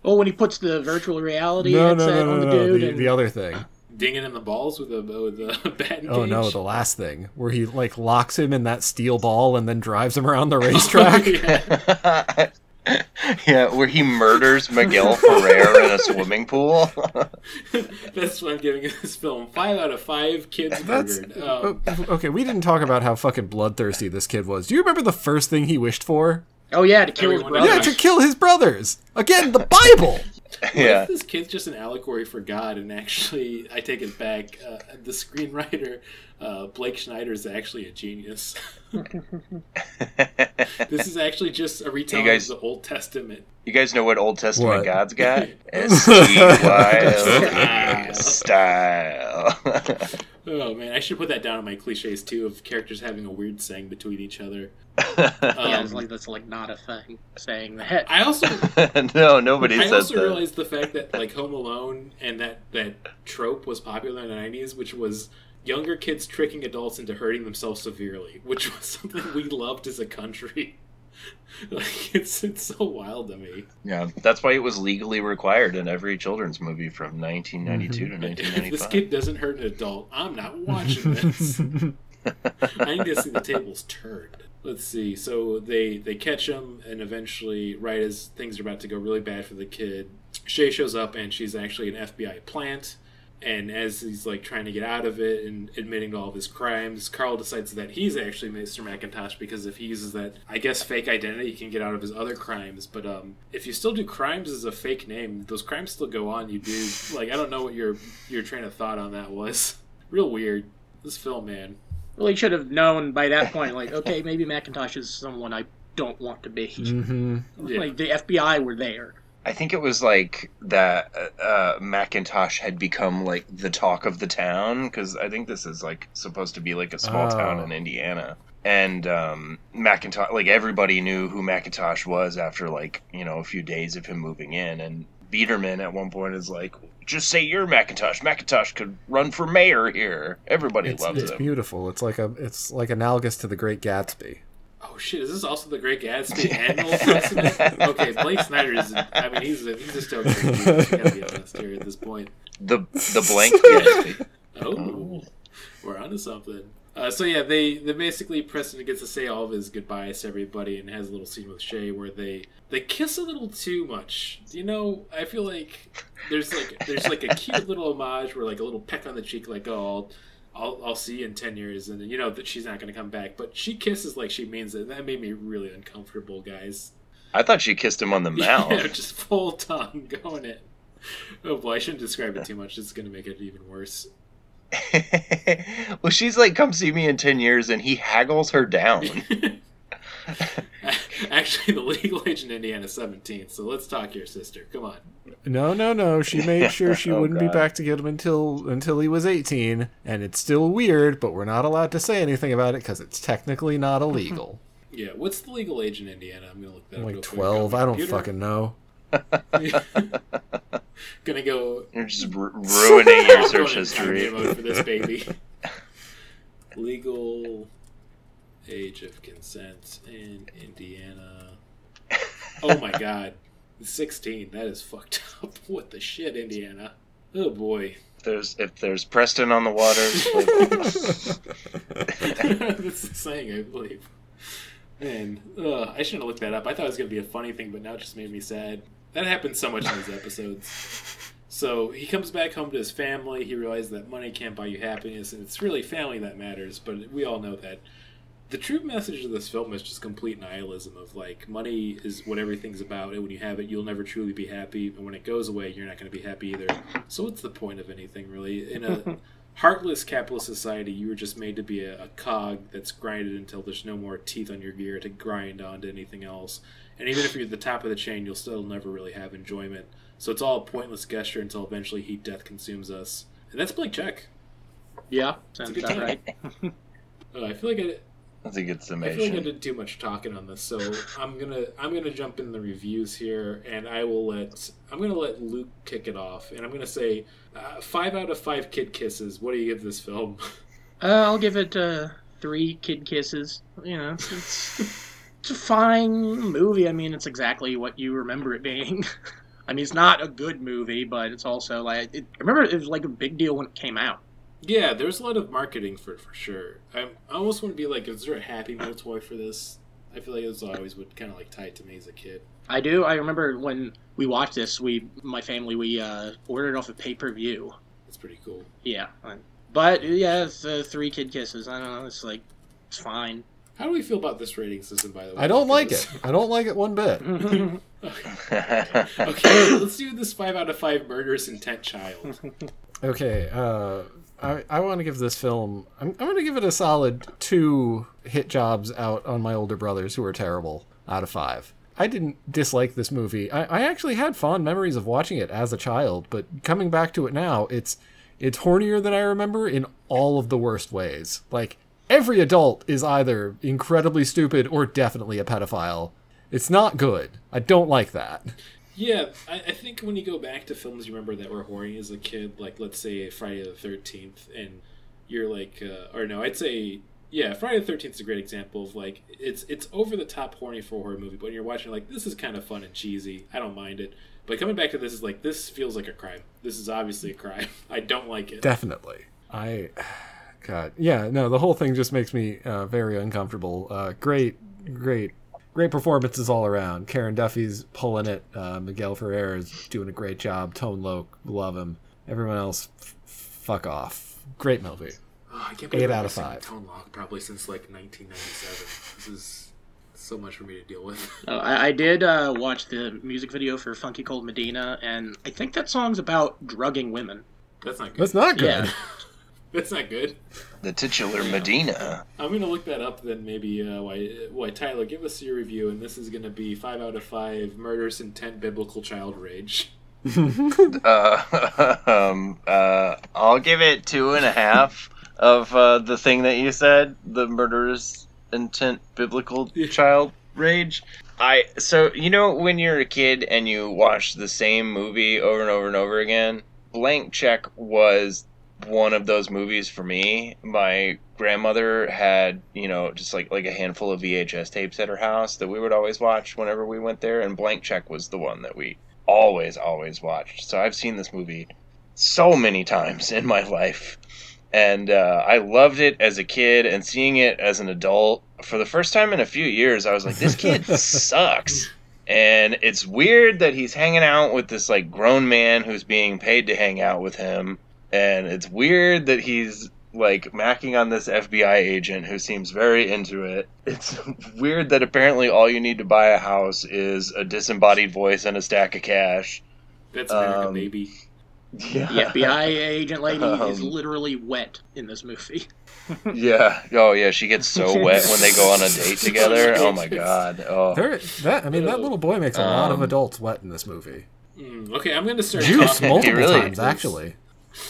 oh, when he puts the virtual reality No, no, headset no, on no, the no. dude, The, and the other thing. Dinging in the balls with a with a batting Oh no, the last thing where he like locks him in that steel ball and then drives him around the racetrack. Oh, yeah. yeah, where he murders Miguel Ferrer in a swimming pool. That's what I'm giving this film. Five out of five kids That's murdered. Um, okay. We didn't talk about how fucking bloodthirsty this kid was. Do you remember the first thing he wished for? oh yeah, to kill his Everyone brother. Yeah, to kill his brothers. Again, the Bible. What yeah, if this kid's just an allegory for God? And actually, I take it back. Uh, the screenwriter uh, Blake Schneider is actually a genius. this is actually just a retelling guys- of the Old Testament. you guys know what Old Testament What? God's got? S T Y L style. Oh man, I should put that down in my cliches too of characters having a weird saying between each other. yeah, it's Um, like that's like not a thing. Saying that. I also no, nobody I says also that. realized the fact that like Home Alone and that that trope was popular in the '90s, which was younger kids tricking adults into hurting themselves severely, which was something we loved as a country. like it's it's so wild to me. Yeah, that's why it was legally required in every children's movie from 1992 to mm-hmm. If this kid doesn't hurt an adult, I'm not watching this. I need to see the tables turned. Let's see. So they they catch him, and eventually, right as things are about to go really bad for the kid, Shay shows up, and she's actually an FBI plant. And as he's like trying to get out of it and admitting to all of his crimes, Carl decides that he's actually Mr. Macintosh because if he uses that, I guess, fake identity, he can get out of his other crimes. But um, if you still do crimes as a fake name, those crimes still go on. You do like I don't know what your your train of thought on that was. Real weird. This film, man. Well, he should have known by that point. Like, okay, maybe Macintosh is someone I don't want to be. hmm Yeah. Like the FBI were there. I think it was like that uh, Macintosh had become like the talk of the town because I think this is like supposed to be like a small Oh. town in Indiana. And um, Macintosh, like everybody knew who Macintosh was after like you know a few days of him moving in. And Biderman at one point is like, "Just say you're Macintosh. Macintosh could run for mayor here. Everybody It's, loves it's him." beautiful. It's like a it's like analogous to the Great Gatsby. Oh shit! Is this also the Great Gatsby and Old Testament? Okay, Blake Snyder is. I mean, he's a, he's great dude. Gotta be honest here at this point. The the blank Gatsby. Oh, we're onto something. Uh, so yeah, they they basically Preston gets to say all of his goodbyes to everybody and has a little scene with Shay where they they kiss a little too much. You know, I feel like there's like there's like a cute little homage where like a little peck on the cheek, like oh. I'll, I'll, I'll see you in 10 years and you know that she's not going to come back. But she kisses like she means it. That made me really uncomfortable guys. I thought she kissed him on the mouth. yeah, just full tongue going it oh boy i shouldn't describe it too much. It's going to make it even worse. Well, she's like, "Come see me in ten years," and he haggles her down. actually actually the legal age in Indiana is 17. So let's talk your sister. Come on. No, no, no. She made sure she Oh, wouldn't be back to get him until until he was 18, and it's still weird, but we're not allowed to say anything about it because it's technically not illegal. Yeah, what's the legal age in Indiana? I'm gonna look that up. real like 12, I don't computer. fucking know. Gonna go You're just ru- ruining your search going in history. karaoke mode for this baby. Legal age of consent in Indiana. Oh my god. 16. That is fucked up. What the shit, Indiana? Oh boy. If there's if there's Preston on the waters, like, That's the saying, I believe. Man, ugh, I shouldn't have looked that up. I thought it was going to be a funny thing, but now it just made me sad. That happens so much in these episodes. So he comes back home to his family. He realizes that money can't buy you happiness, and it's really family that matters. But we all know that the true message of this film is just complete nihilism of like money is what everything's about, and when you have it, you'll never truly be happy, and when it goes away, you're not going to be happy either. So what's the point of anything really? In a heartless capitalist society, you were just made to be a, a cog that's grinded until there's no more teeth on your gear to grind onto anything else. And even if you're at the top of the chain, you'll still never really have enjoyment. So it's all a pointless gesture until eventually heat death consumes us. And that's blank check. Yeah, sounds good about right. Uh, I feel like I, that's a good I feel like I summation. did too much talking on this, so I'm gonna I'm gonna jump in the reviews here, and I will let I'm gonna let Luke kick it off, and I'm gonna say uh, five out of five kid kisses. What do you give this film? Uh, I'll give it uh, three kid kisses. You know, it's, it's, it's a fine movie. I mean, it's exactly what you remember it being. I mean, it's not a good movie, but it's also like it, I remember it was like a big deal when it came out. Yeah, there's a lot of marketing for it for sure. I, I almost want to be like, is there a Happy Meal toy for this? I feel like this always would kind of like tie it to me as a kid. I do. I remember when we watched this. We, my family, we uh, ordered off of pay per view. It's pretty cool. Yeah, but yeah, it's uh, three kid kisses. I don't know. It's like it's fine. How do we feel about this rating system, by the way? I don't like Because- it. I don't like it one bit. Okay, let's do this five out of five murderous intent child. Okay, uh, I, I want to give this film. I'm, I'm going to give it a solid two hit jobs out on my older brothers who are terrible out of five. I didn't dislike this movie. I, I actually had fond memories of watching it as a child, but coming back to it now, it's it's hornier than I remember in all of the worst ways. Like every adult is either incredibly stupid or definitely a pedophile. It's not good. I don't like that. Yeah, I, I think when you go back to films you remember that were horny as a kid, like let's say Friday the Thirteenth, and you're like, uh, or no, I'd say, yeah, Friday the Thirteenth is a great example of like it's it's over the top horny for a horror movie, but you're watching, like this is kind of fun and cheesy. I don't mind it, but coming back to this is like this feels like a crime. This is obviously a crime. I don't like it. Definitely. I, God, yeah, no, the whole thing just makes me uh, very uncomfortable. Uh, great, great, great performances all around. Karen Duffy's pulling it. Uh, Miguel Ferrer is doing a great job. Tone Loc, love him. Everyone else, f- fuck off. Great movie. Oh, I can't Eight out of five. Tone Loc probably since like 1997. This is so much for me to deal with. Uh, I, I did uh, watch the music video for Funky Cold Medina, and I think that song's about drugging women. That's not good. That's not good. Yeah. That's not good. The titular Medina. I'm gonna look that up then. Maybe uh, why why Tyler give us your review, and this is gonna be five out of five murderous intent biblical child rage. Uh, um, uh, I'll give it two and a half of uh, the thing that you said, the murderous intent biblical Yeah. child rage. I so you know when you're a kid and you watch the same movie over and over and over again. Blank Check was one of those movies for me. My grandmother had, you know, just like like a handful of VHS tapes at her house that we would always watch whenever we went there, and Blank Check was the one that we always always watched. So I've seen this movie so many times in my life. And uh, I loved it as a kid, and seeing it as an adult for the first time in a few years, I was like, "This kid sucks." And it's weird that he's hanging out with this like grown man who's being paid to hang out with him, and it's weird that he's like macking on this FBI agent who seems very into it. It's weird that apparently all you need to buy a house is a disembodied voice and a stack of cash. That's American Um, baby. Yeah. The FBI agent lady is Um, literally wet in this movie. Yeah. Oh yeah, she gets so wet when they go on a date together. Oh my god. Oh. There, that I mean, that little boy makes a lot of Um, adults wet in this movie. Mm, okay, I'm going to start Juice talking. multiple really times, does. actually.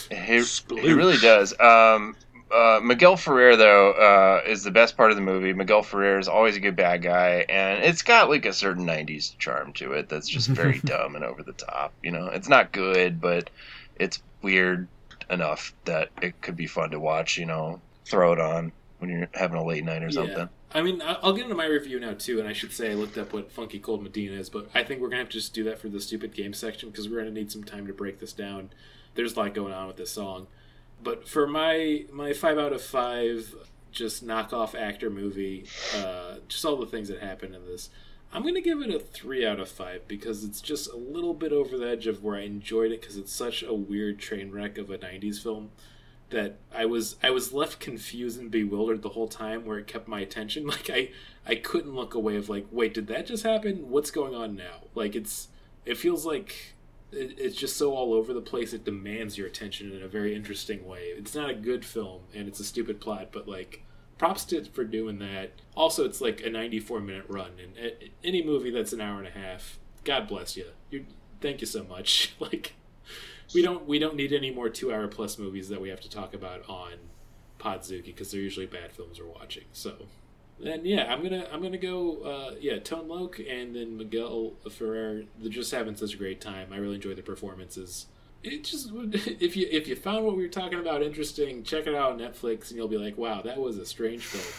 He, he really does. Um, uh, Miguel Ferrer, though, uh, is the best part of the movie. Miguel Ferrer is always a good bad guy, and it's got like a certain '90s charm to it that's just very dumb and over the top. You know, it's not good, but it's weird enough that it could be fun to watch. You know, throw it on when you're having a late night or something. I mean, I'll get into my review now too, and I should say I looked up what Funky Cold Medina is, but I think we're gonna have to just do that for the stupid game section because we're gonna need some time to break this down. There's a lot going on with this song, but for my my five out of five, just knockoff actor movie, uh, just all the things that happen in this, I'm gonna give it a three out of five because it's just a little bit over the edge of where I enjoyed it because it's such a weird train wreck of a '90s film that I was I was left confused and bewildered the whole time where it kept my attention. Like I I couldn't look away of like, wait, did that just happen? What's going on now? Like it's it feels like it, it's just so all over the place. It demands your attention in a very interesting way. It's not a good film and it's a stupid plot, but like props to it for doing that. Also, it's like a 94 minute run, and any movie that's an hour and a half, God bless you. You thank you so much. Like we don't we don't need any more two hour plus movies that we have to talk about on Podzuki because they're usually bad films we're watching. So then yeah, I'm gonna I'm gonna go uh, yeah Tone Loc and then Miguel Ferrer. They're just having such a great time. I really enjoy the performances. It just if you if you found what we were talking about interesting, check it out on Netflix and you'll be like, wow, that was a strange film.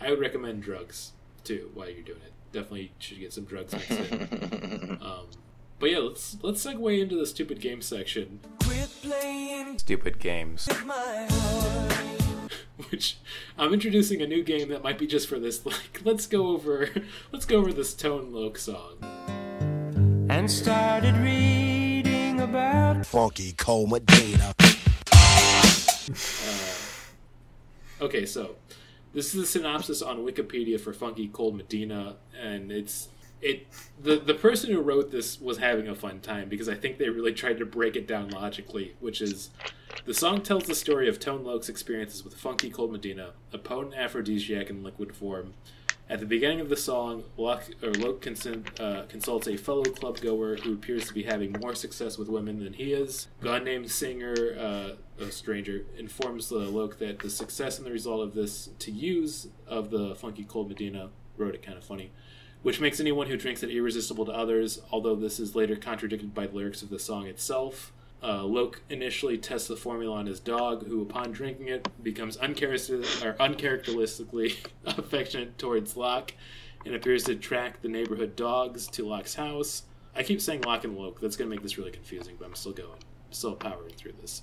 I would recommend drugs too while you're doing it. Definitely should get some drugs mixed in. Um, but yeah, let's let's segue into the stupid game section. Quit playing Stupid games. Which I'm introducing a new game that might be just for this. Like, let's go over, let's go over this Tone Loc song. And started reading about Funky Cold Medina. Uh, okay, so this is the synopsis on Wikipedia for Funky Cold Medina, and it's it the the person who wrote this was having a fun time because I think they really tried to break it down logically, which is the song tells the story of Tone Loc's experiences with Funky Cold Medina, a potent aphrodisiac in liquid form. At the beginning of the song, Locke, or Loke consent, uh, consults a fellow club goer who appears to be having more success with women than he is. God named Singer, uh, a stranger, informs the Loke that the success and the result of this to use of the Funky Cold Medina wrote it kind of funny, which makes anyone who drinks it irresistible to others, although this is later contradicted by the lyrics of the song itself. Uh, Loke initially tests the formula on his dog, who, upon drinking it, becomes uncharacteristically affectionate towards Locke and appears to track the neighborhood dogs to Locke's house. I keep saying Locke and Loke. That's going to make this really confusing, but I'm still going. still powering through this.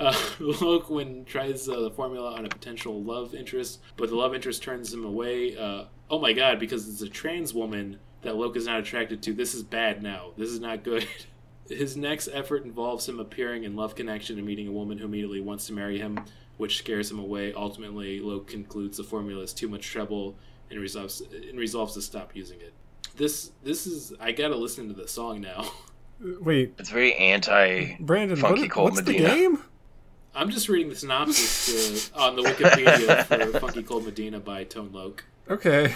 Uh, Loke, when tries uh, the formula on a potential love interest, but the love interest turns him away. Uh, oh my god, because it's a trans woman that Loke is not attracted to. This is bad now. This is not good. His next effort involves him appearing in love connection and meeting a woman who immediately wants to marry him, which scares him away. Ultimately, Loke concludes the formula is too much trouble and resolves and resolves to stop using it. This this is I gotta listen to the song now. Wait, It's very anti. Brandon, Funky what, Cold what's Medina. the game? I'm just reading the synopsis to, on the Wikipedia for Funky Cold Medina by Tone Loc. Okay.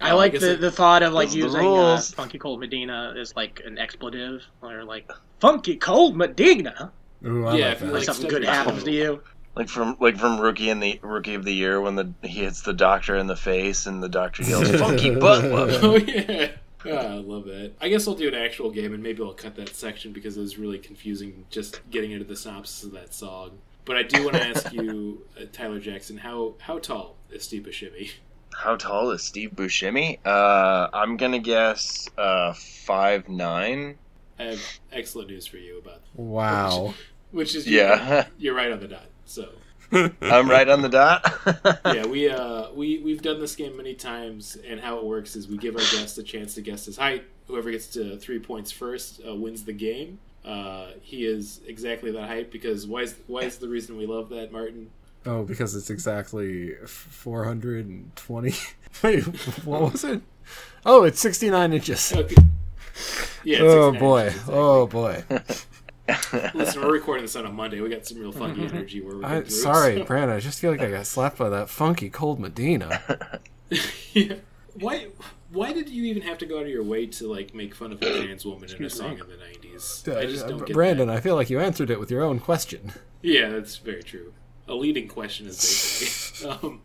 I Oh, like the, it- the thought of like Those are using uh. Funky Cold Medina as like an expletive, or like Funky Cold Medina, Ooh, I Yeah, like if that. like Like something good happens know. to you. Like from like from rookie in the rookie of the year when the he hits the doctor in the face and the doctor yells "funky butt love." Oh yeah. Ah, I love that. I guess I'll do an actual game and maybe I'll cut that section because it was really confusing just getting into the synopsis of that song. But I do want to ask you, uh, Tyler Jackson, how how tall is Steve Buscemi? How tall is Steve Buscemi? Uh, I'm gonna guess uh five nine. I have excellent news for you about Wow. which is Yeah. you're right on the dot. So I'm right on the dot. yeah, we uh we we've done this game many times, and how it works is we give our guests a chance to guess his height. Whoever gets to three points first uh, wins the game. Uh, he is exactly that height because why is why is the reason we love that, Martin? Oh, because it's exactly 420. Wait, what was it? Oh, it's 69 inches. Okay. Yeah. Oh boy. exactly. Oh boy. Listen, we're recording this on a Monday. We got some real funky energy where we're I, through. sorry, so- Brandon. I just feel like I got slapped by that funky cold Medina. yeah. Why? Why did you even have to go out of your way to like make fun of a trans woman in a song in the nineties? I just don't get Uh, Brandon, that. I feel like you answered it with your own question. Yeah, that's very true. A leading question, is basically um,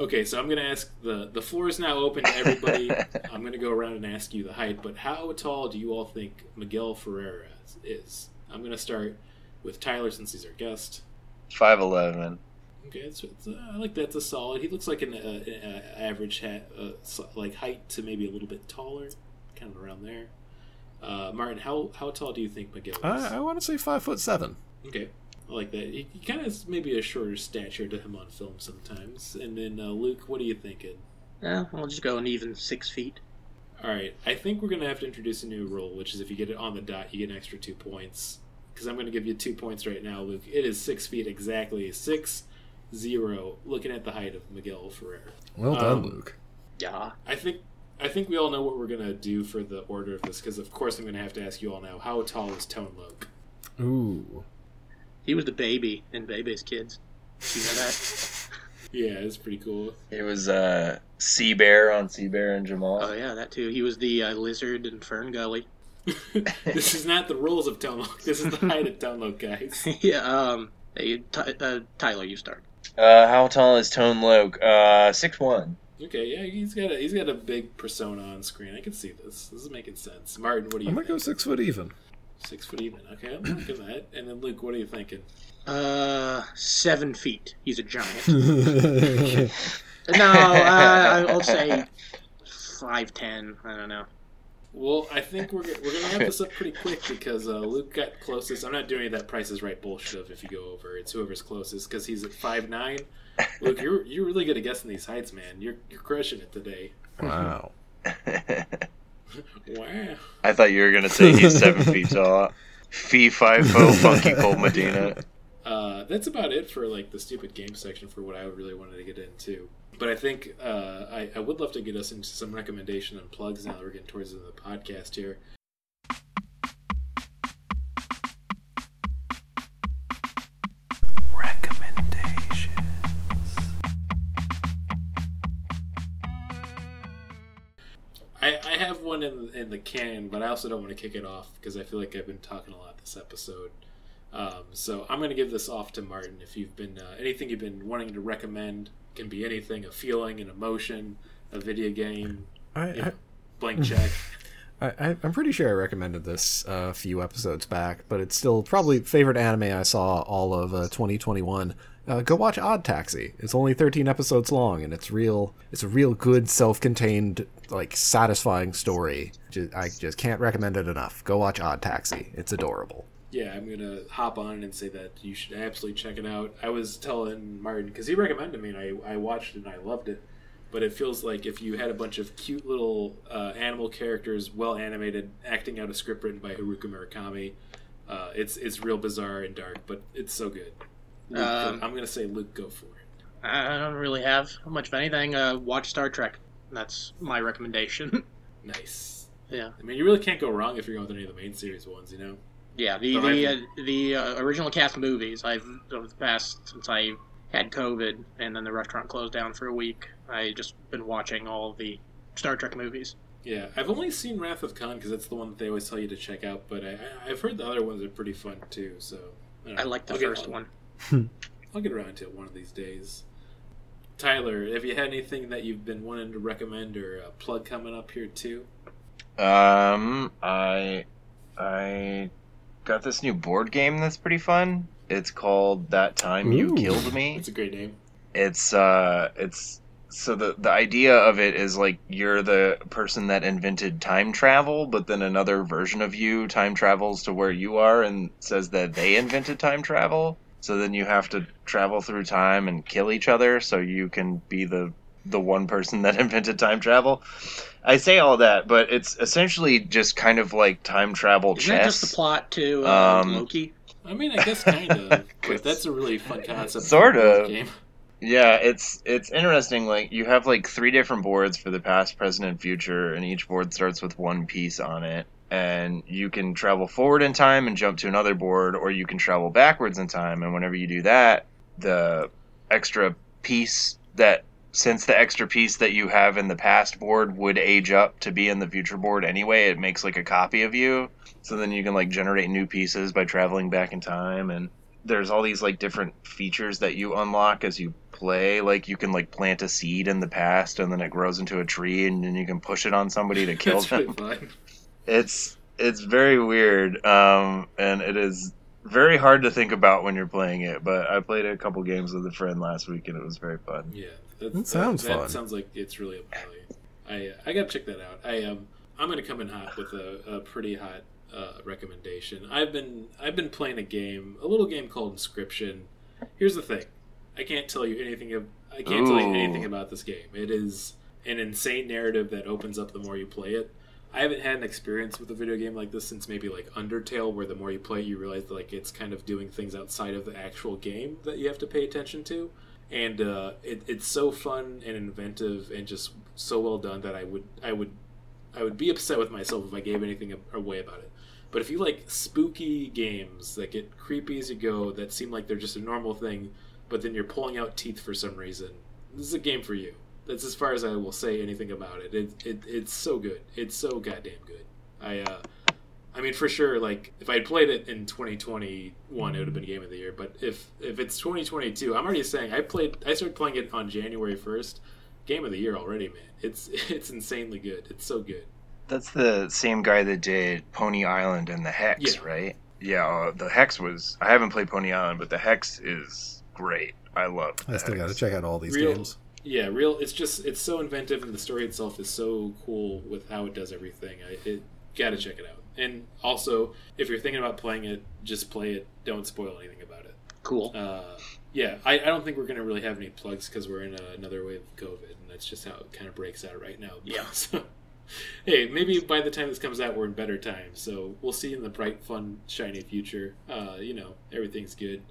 okay, so I'm going to ask the the floor is now open to everybody. I'm going to go around and ask you the height, but how tall do you all think Miguel Ferreira is? I'm going to start with Tyler since he's our guest. Five eleven. Okay, it's, it's, uh, I like that. It's a solid. He looks like an uh, uh, average hat, uh, so- like height to maybe a little bit taller, kind of around there. Uh, Martin, how how tall do you think Miguel is? I, I want to say five foot seven. Okay, I like that. He, he kind of has maybe a shorter stature to him on film sometimes. And then uh, Luke, what are you thinking? Yeah, I'll just go an even six feet. All right, I think we're gonna have to introduce a new rule, which is if you get it on the dot, you get an extra two points. Because I'm gonna give you two points right now, Luke. It is six feet exactly, six zero. Looking at the height of Miguel Ferrer. Well done, Um, Luke. Yeah. I think I think we all know what we're gonna do for the order of this, because of course I'm gonna have to ask you all now. How tall is Tone Loc? Ooh. He was the baby in Bebe's Kids. You know that? Yeah, it's pretty cool. It was uh, C Bear on C Bear and Jamal. oh yeah, that too. He was the uh, lizard in FernGully. this is not the rules of Tone Loc. This is the height of Tone Loc, guys. yeah. Um. Hey, Ty- uh, Tyler, you start. Uh, how tall is Tone Loc? Uh, six one. Okay, yeah, he's got a he's got a big persona on screen. I can see this. This is making sense. Martin, what do you I'm gonna think? go six foot even. Six foot even. Okay, I'm liking that. And then Luke, what are you thinking? Uh, seven feet. He's a giant. no, uh, I'll say five ten. I don't know. Well, I think we're, we're gonna wrap this up pretty quick because uh, Luke got closest. I'm not doing that Price is Right bullshit of if you go over. It's whoever's closest because he's at five nine. Luke, you're you're really good at guessing these heights, man. You're you're crushing it today. wow. Wow. I thought you were gonna say he's seven feet tall. Fee fi fo funky cold Medina. Uh, that's about it for like the stupid game section for what I really wanted to get into. But I think uh, I, I would love to get us into some recommendation and plugs now that we're getting towards the end of the podcast here. Recommendations. I, I have one in in the can, but I also don't want to kick it off because I feel like I've been talking a lot this episode. Um, so I'm going to give this off to Martin. If you've been uh, anything you've been wanting to recommend, can be anything: a feeling, an emotion, a video game, I, you I, know, blank check. I, I, I'm pretty sure I recommended this uh, a few episodes back, but it's still probably favorite anime I saw all of uh, 2021. Uh, go watch Odd Taxi. It's only 13 episodes long, and it's real. It's a real good, self-contained, like satisfying story. Ju- I just can't recommend it enough. Go watch Odd Taxi. It's adorable. Yeah, I'm gonna hop on and say that you should absolutely check it out. I was telling Martin because he recommended me, and I, I watched it and I loved it. But it feels like if you had a bunch of cute little uh, animal characters, well animated, acting out a script written by Haruki Murakami, uh, it's it's real bizarre and dark, but it's so good. Luke, Um, I'm gonna say Luke, go for it. I don't really have much of anything. Uh, watch Star Trek. That's my recommendation. Nice. yeah. I mean, you really can't go wrong if you're going with any of the main series ones, you know. Yeah, the So the uh, the uh, original cast movies I've over the past since I had COVID and then the restaurant closed down for a week. I just been watching all the Star Trek movies. Yeah, I've only seen Wrath of Khan because that's the one that they always tell you to check out. But I, I- I've heard the other ones are pretty fun too. So don't I like the I'll first one. I'll get around to it one of these days. Tyler, have you had anything that you've been wanting to recommend or a plug coming up here too? Um, I I got this new board game that's pretty fun. It's called That Time You Ooh. Killed Me. It's a great name. It's uh it's so the the idea of it is like you're the person that invented time travel, but then another version of you time travels to where you are and says that they invented time travel. So then you have to travel through time and kill each other so you can be the the one person that invented time travel. I say all that, but it's essentially just kind of like time travel Isn't that chess. just the plot to uh, Um, Loki? I mean, I guess kind of, but that's a really fun concept. for Sort of. game. Yeah, it's it's interesting. Like you have like three different boards for the past, present, and future, and each board starts with one piece on it. And you can travel forward in time and jump to another board, or you can travel backwards in time. And whenever you do that, the extra piece that since the extra piece that you have in the past board would age up to be in the future board anyway, it makes like a copy of you. So then you can like generate new pieces by traveling back in time and there's all these like different features that you unlock as you play. Like you can like plant a seed in the past and then it grows into a tree and then you can push it on somebody to kill them. It's it's very weird. Um and it is very hard to think about when you're playing it, but I played a couple games with a friend last week and it was very fun. Yeah, that, That sounds that, fun. sounds like it's really up. I uh, I gotta check that out. I um I'm gonna come in hot with a, a pretty hot uh, recommendation. I've been I've been playing a game, a little game called Inscryption. Here's the thing, I can't tell you anything. Of, I can't tell you anything about this game. It is an insane narrative that opens up the more you play it. I haven't had an experience with a video game like this since maybe like Undertale, where the more you play, you realize that, like it's kind of doing things outside of the actual game that you have to pay attention to and uh, it, it's so fun and inventive and just so well done that I would I would I would be upset with myself if I gave anything away about it. But if you like spooky games that get creepy as you go, that seem like they're just a normal thing, but then you're pulling out teeth for some reason, this is a game for you. That's as far as I will say anything about it. It, it it's so good. It's so goddamn good. I uh, I mean, for sure. Like, if I had played it in 2021, it would have been Game of the Year. But if if it's 2022, I'm already saying I played. I started playing it on January 1st. Game of the Year already, man. It's it's insanely good. It's so good. That's the same guy that did Pony Island and the Hex, Yeah. right? Yeah, uh, the Hex was. I haven't played Pony Island, but the Hex is great. I love. I still got to check out all these Real- games. Yeah, real. It's just it's so inventive, and the story itself is so cool with how it does everything. I it, gotta check it out. And also, if you're thinking about playing it, just play it. Don't spoil anything about it. Cool. uh, yeah, I, I don't think we're going to really have any plugs because we're in a, another wave of COVID, and that's just how it kind of breaks out right now. Yeah. So, hey, maybe by the time this comes out, we're in better times. So we'll see in the bright, fun, shiny future. Uh, you know, everything's good.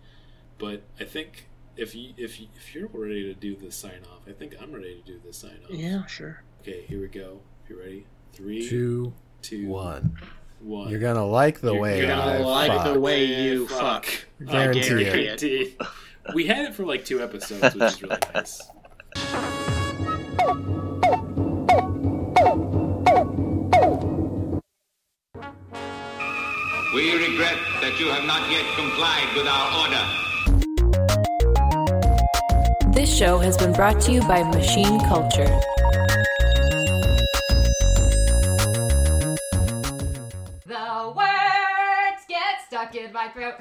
But I think if you if you, if you're ready to do the sign off, I think I'm ready to do the sign off. Yeah, sure. Okay, here we go. You ready? Three, Two, two, one. One. You're gonna like the You're way gonna I like fuck. the way you Fuck. fuck. I Guarantee it. guarantee it. We had it for like two episodes, which is really nice. We regret that you have not yet complied with our order. This show has been brought to you by Machine Culture. In my throat.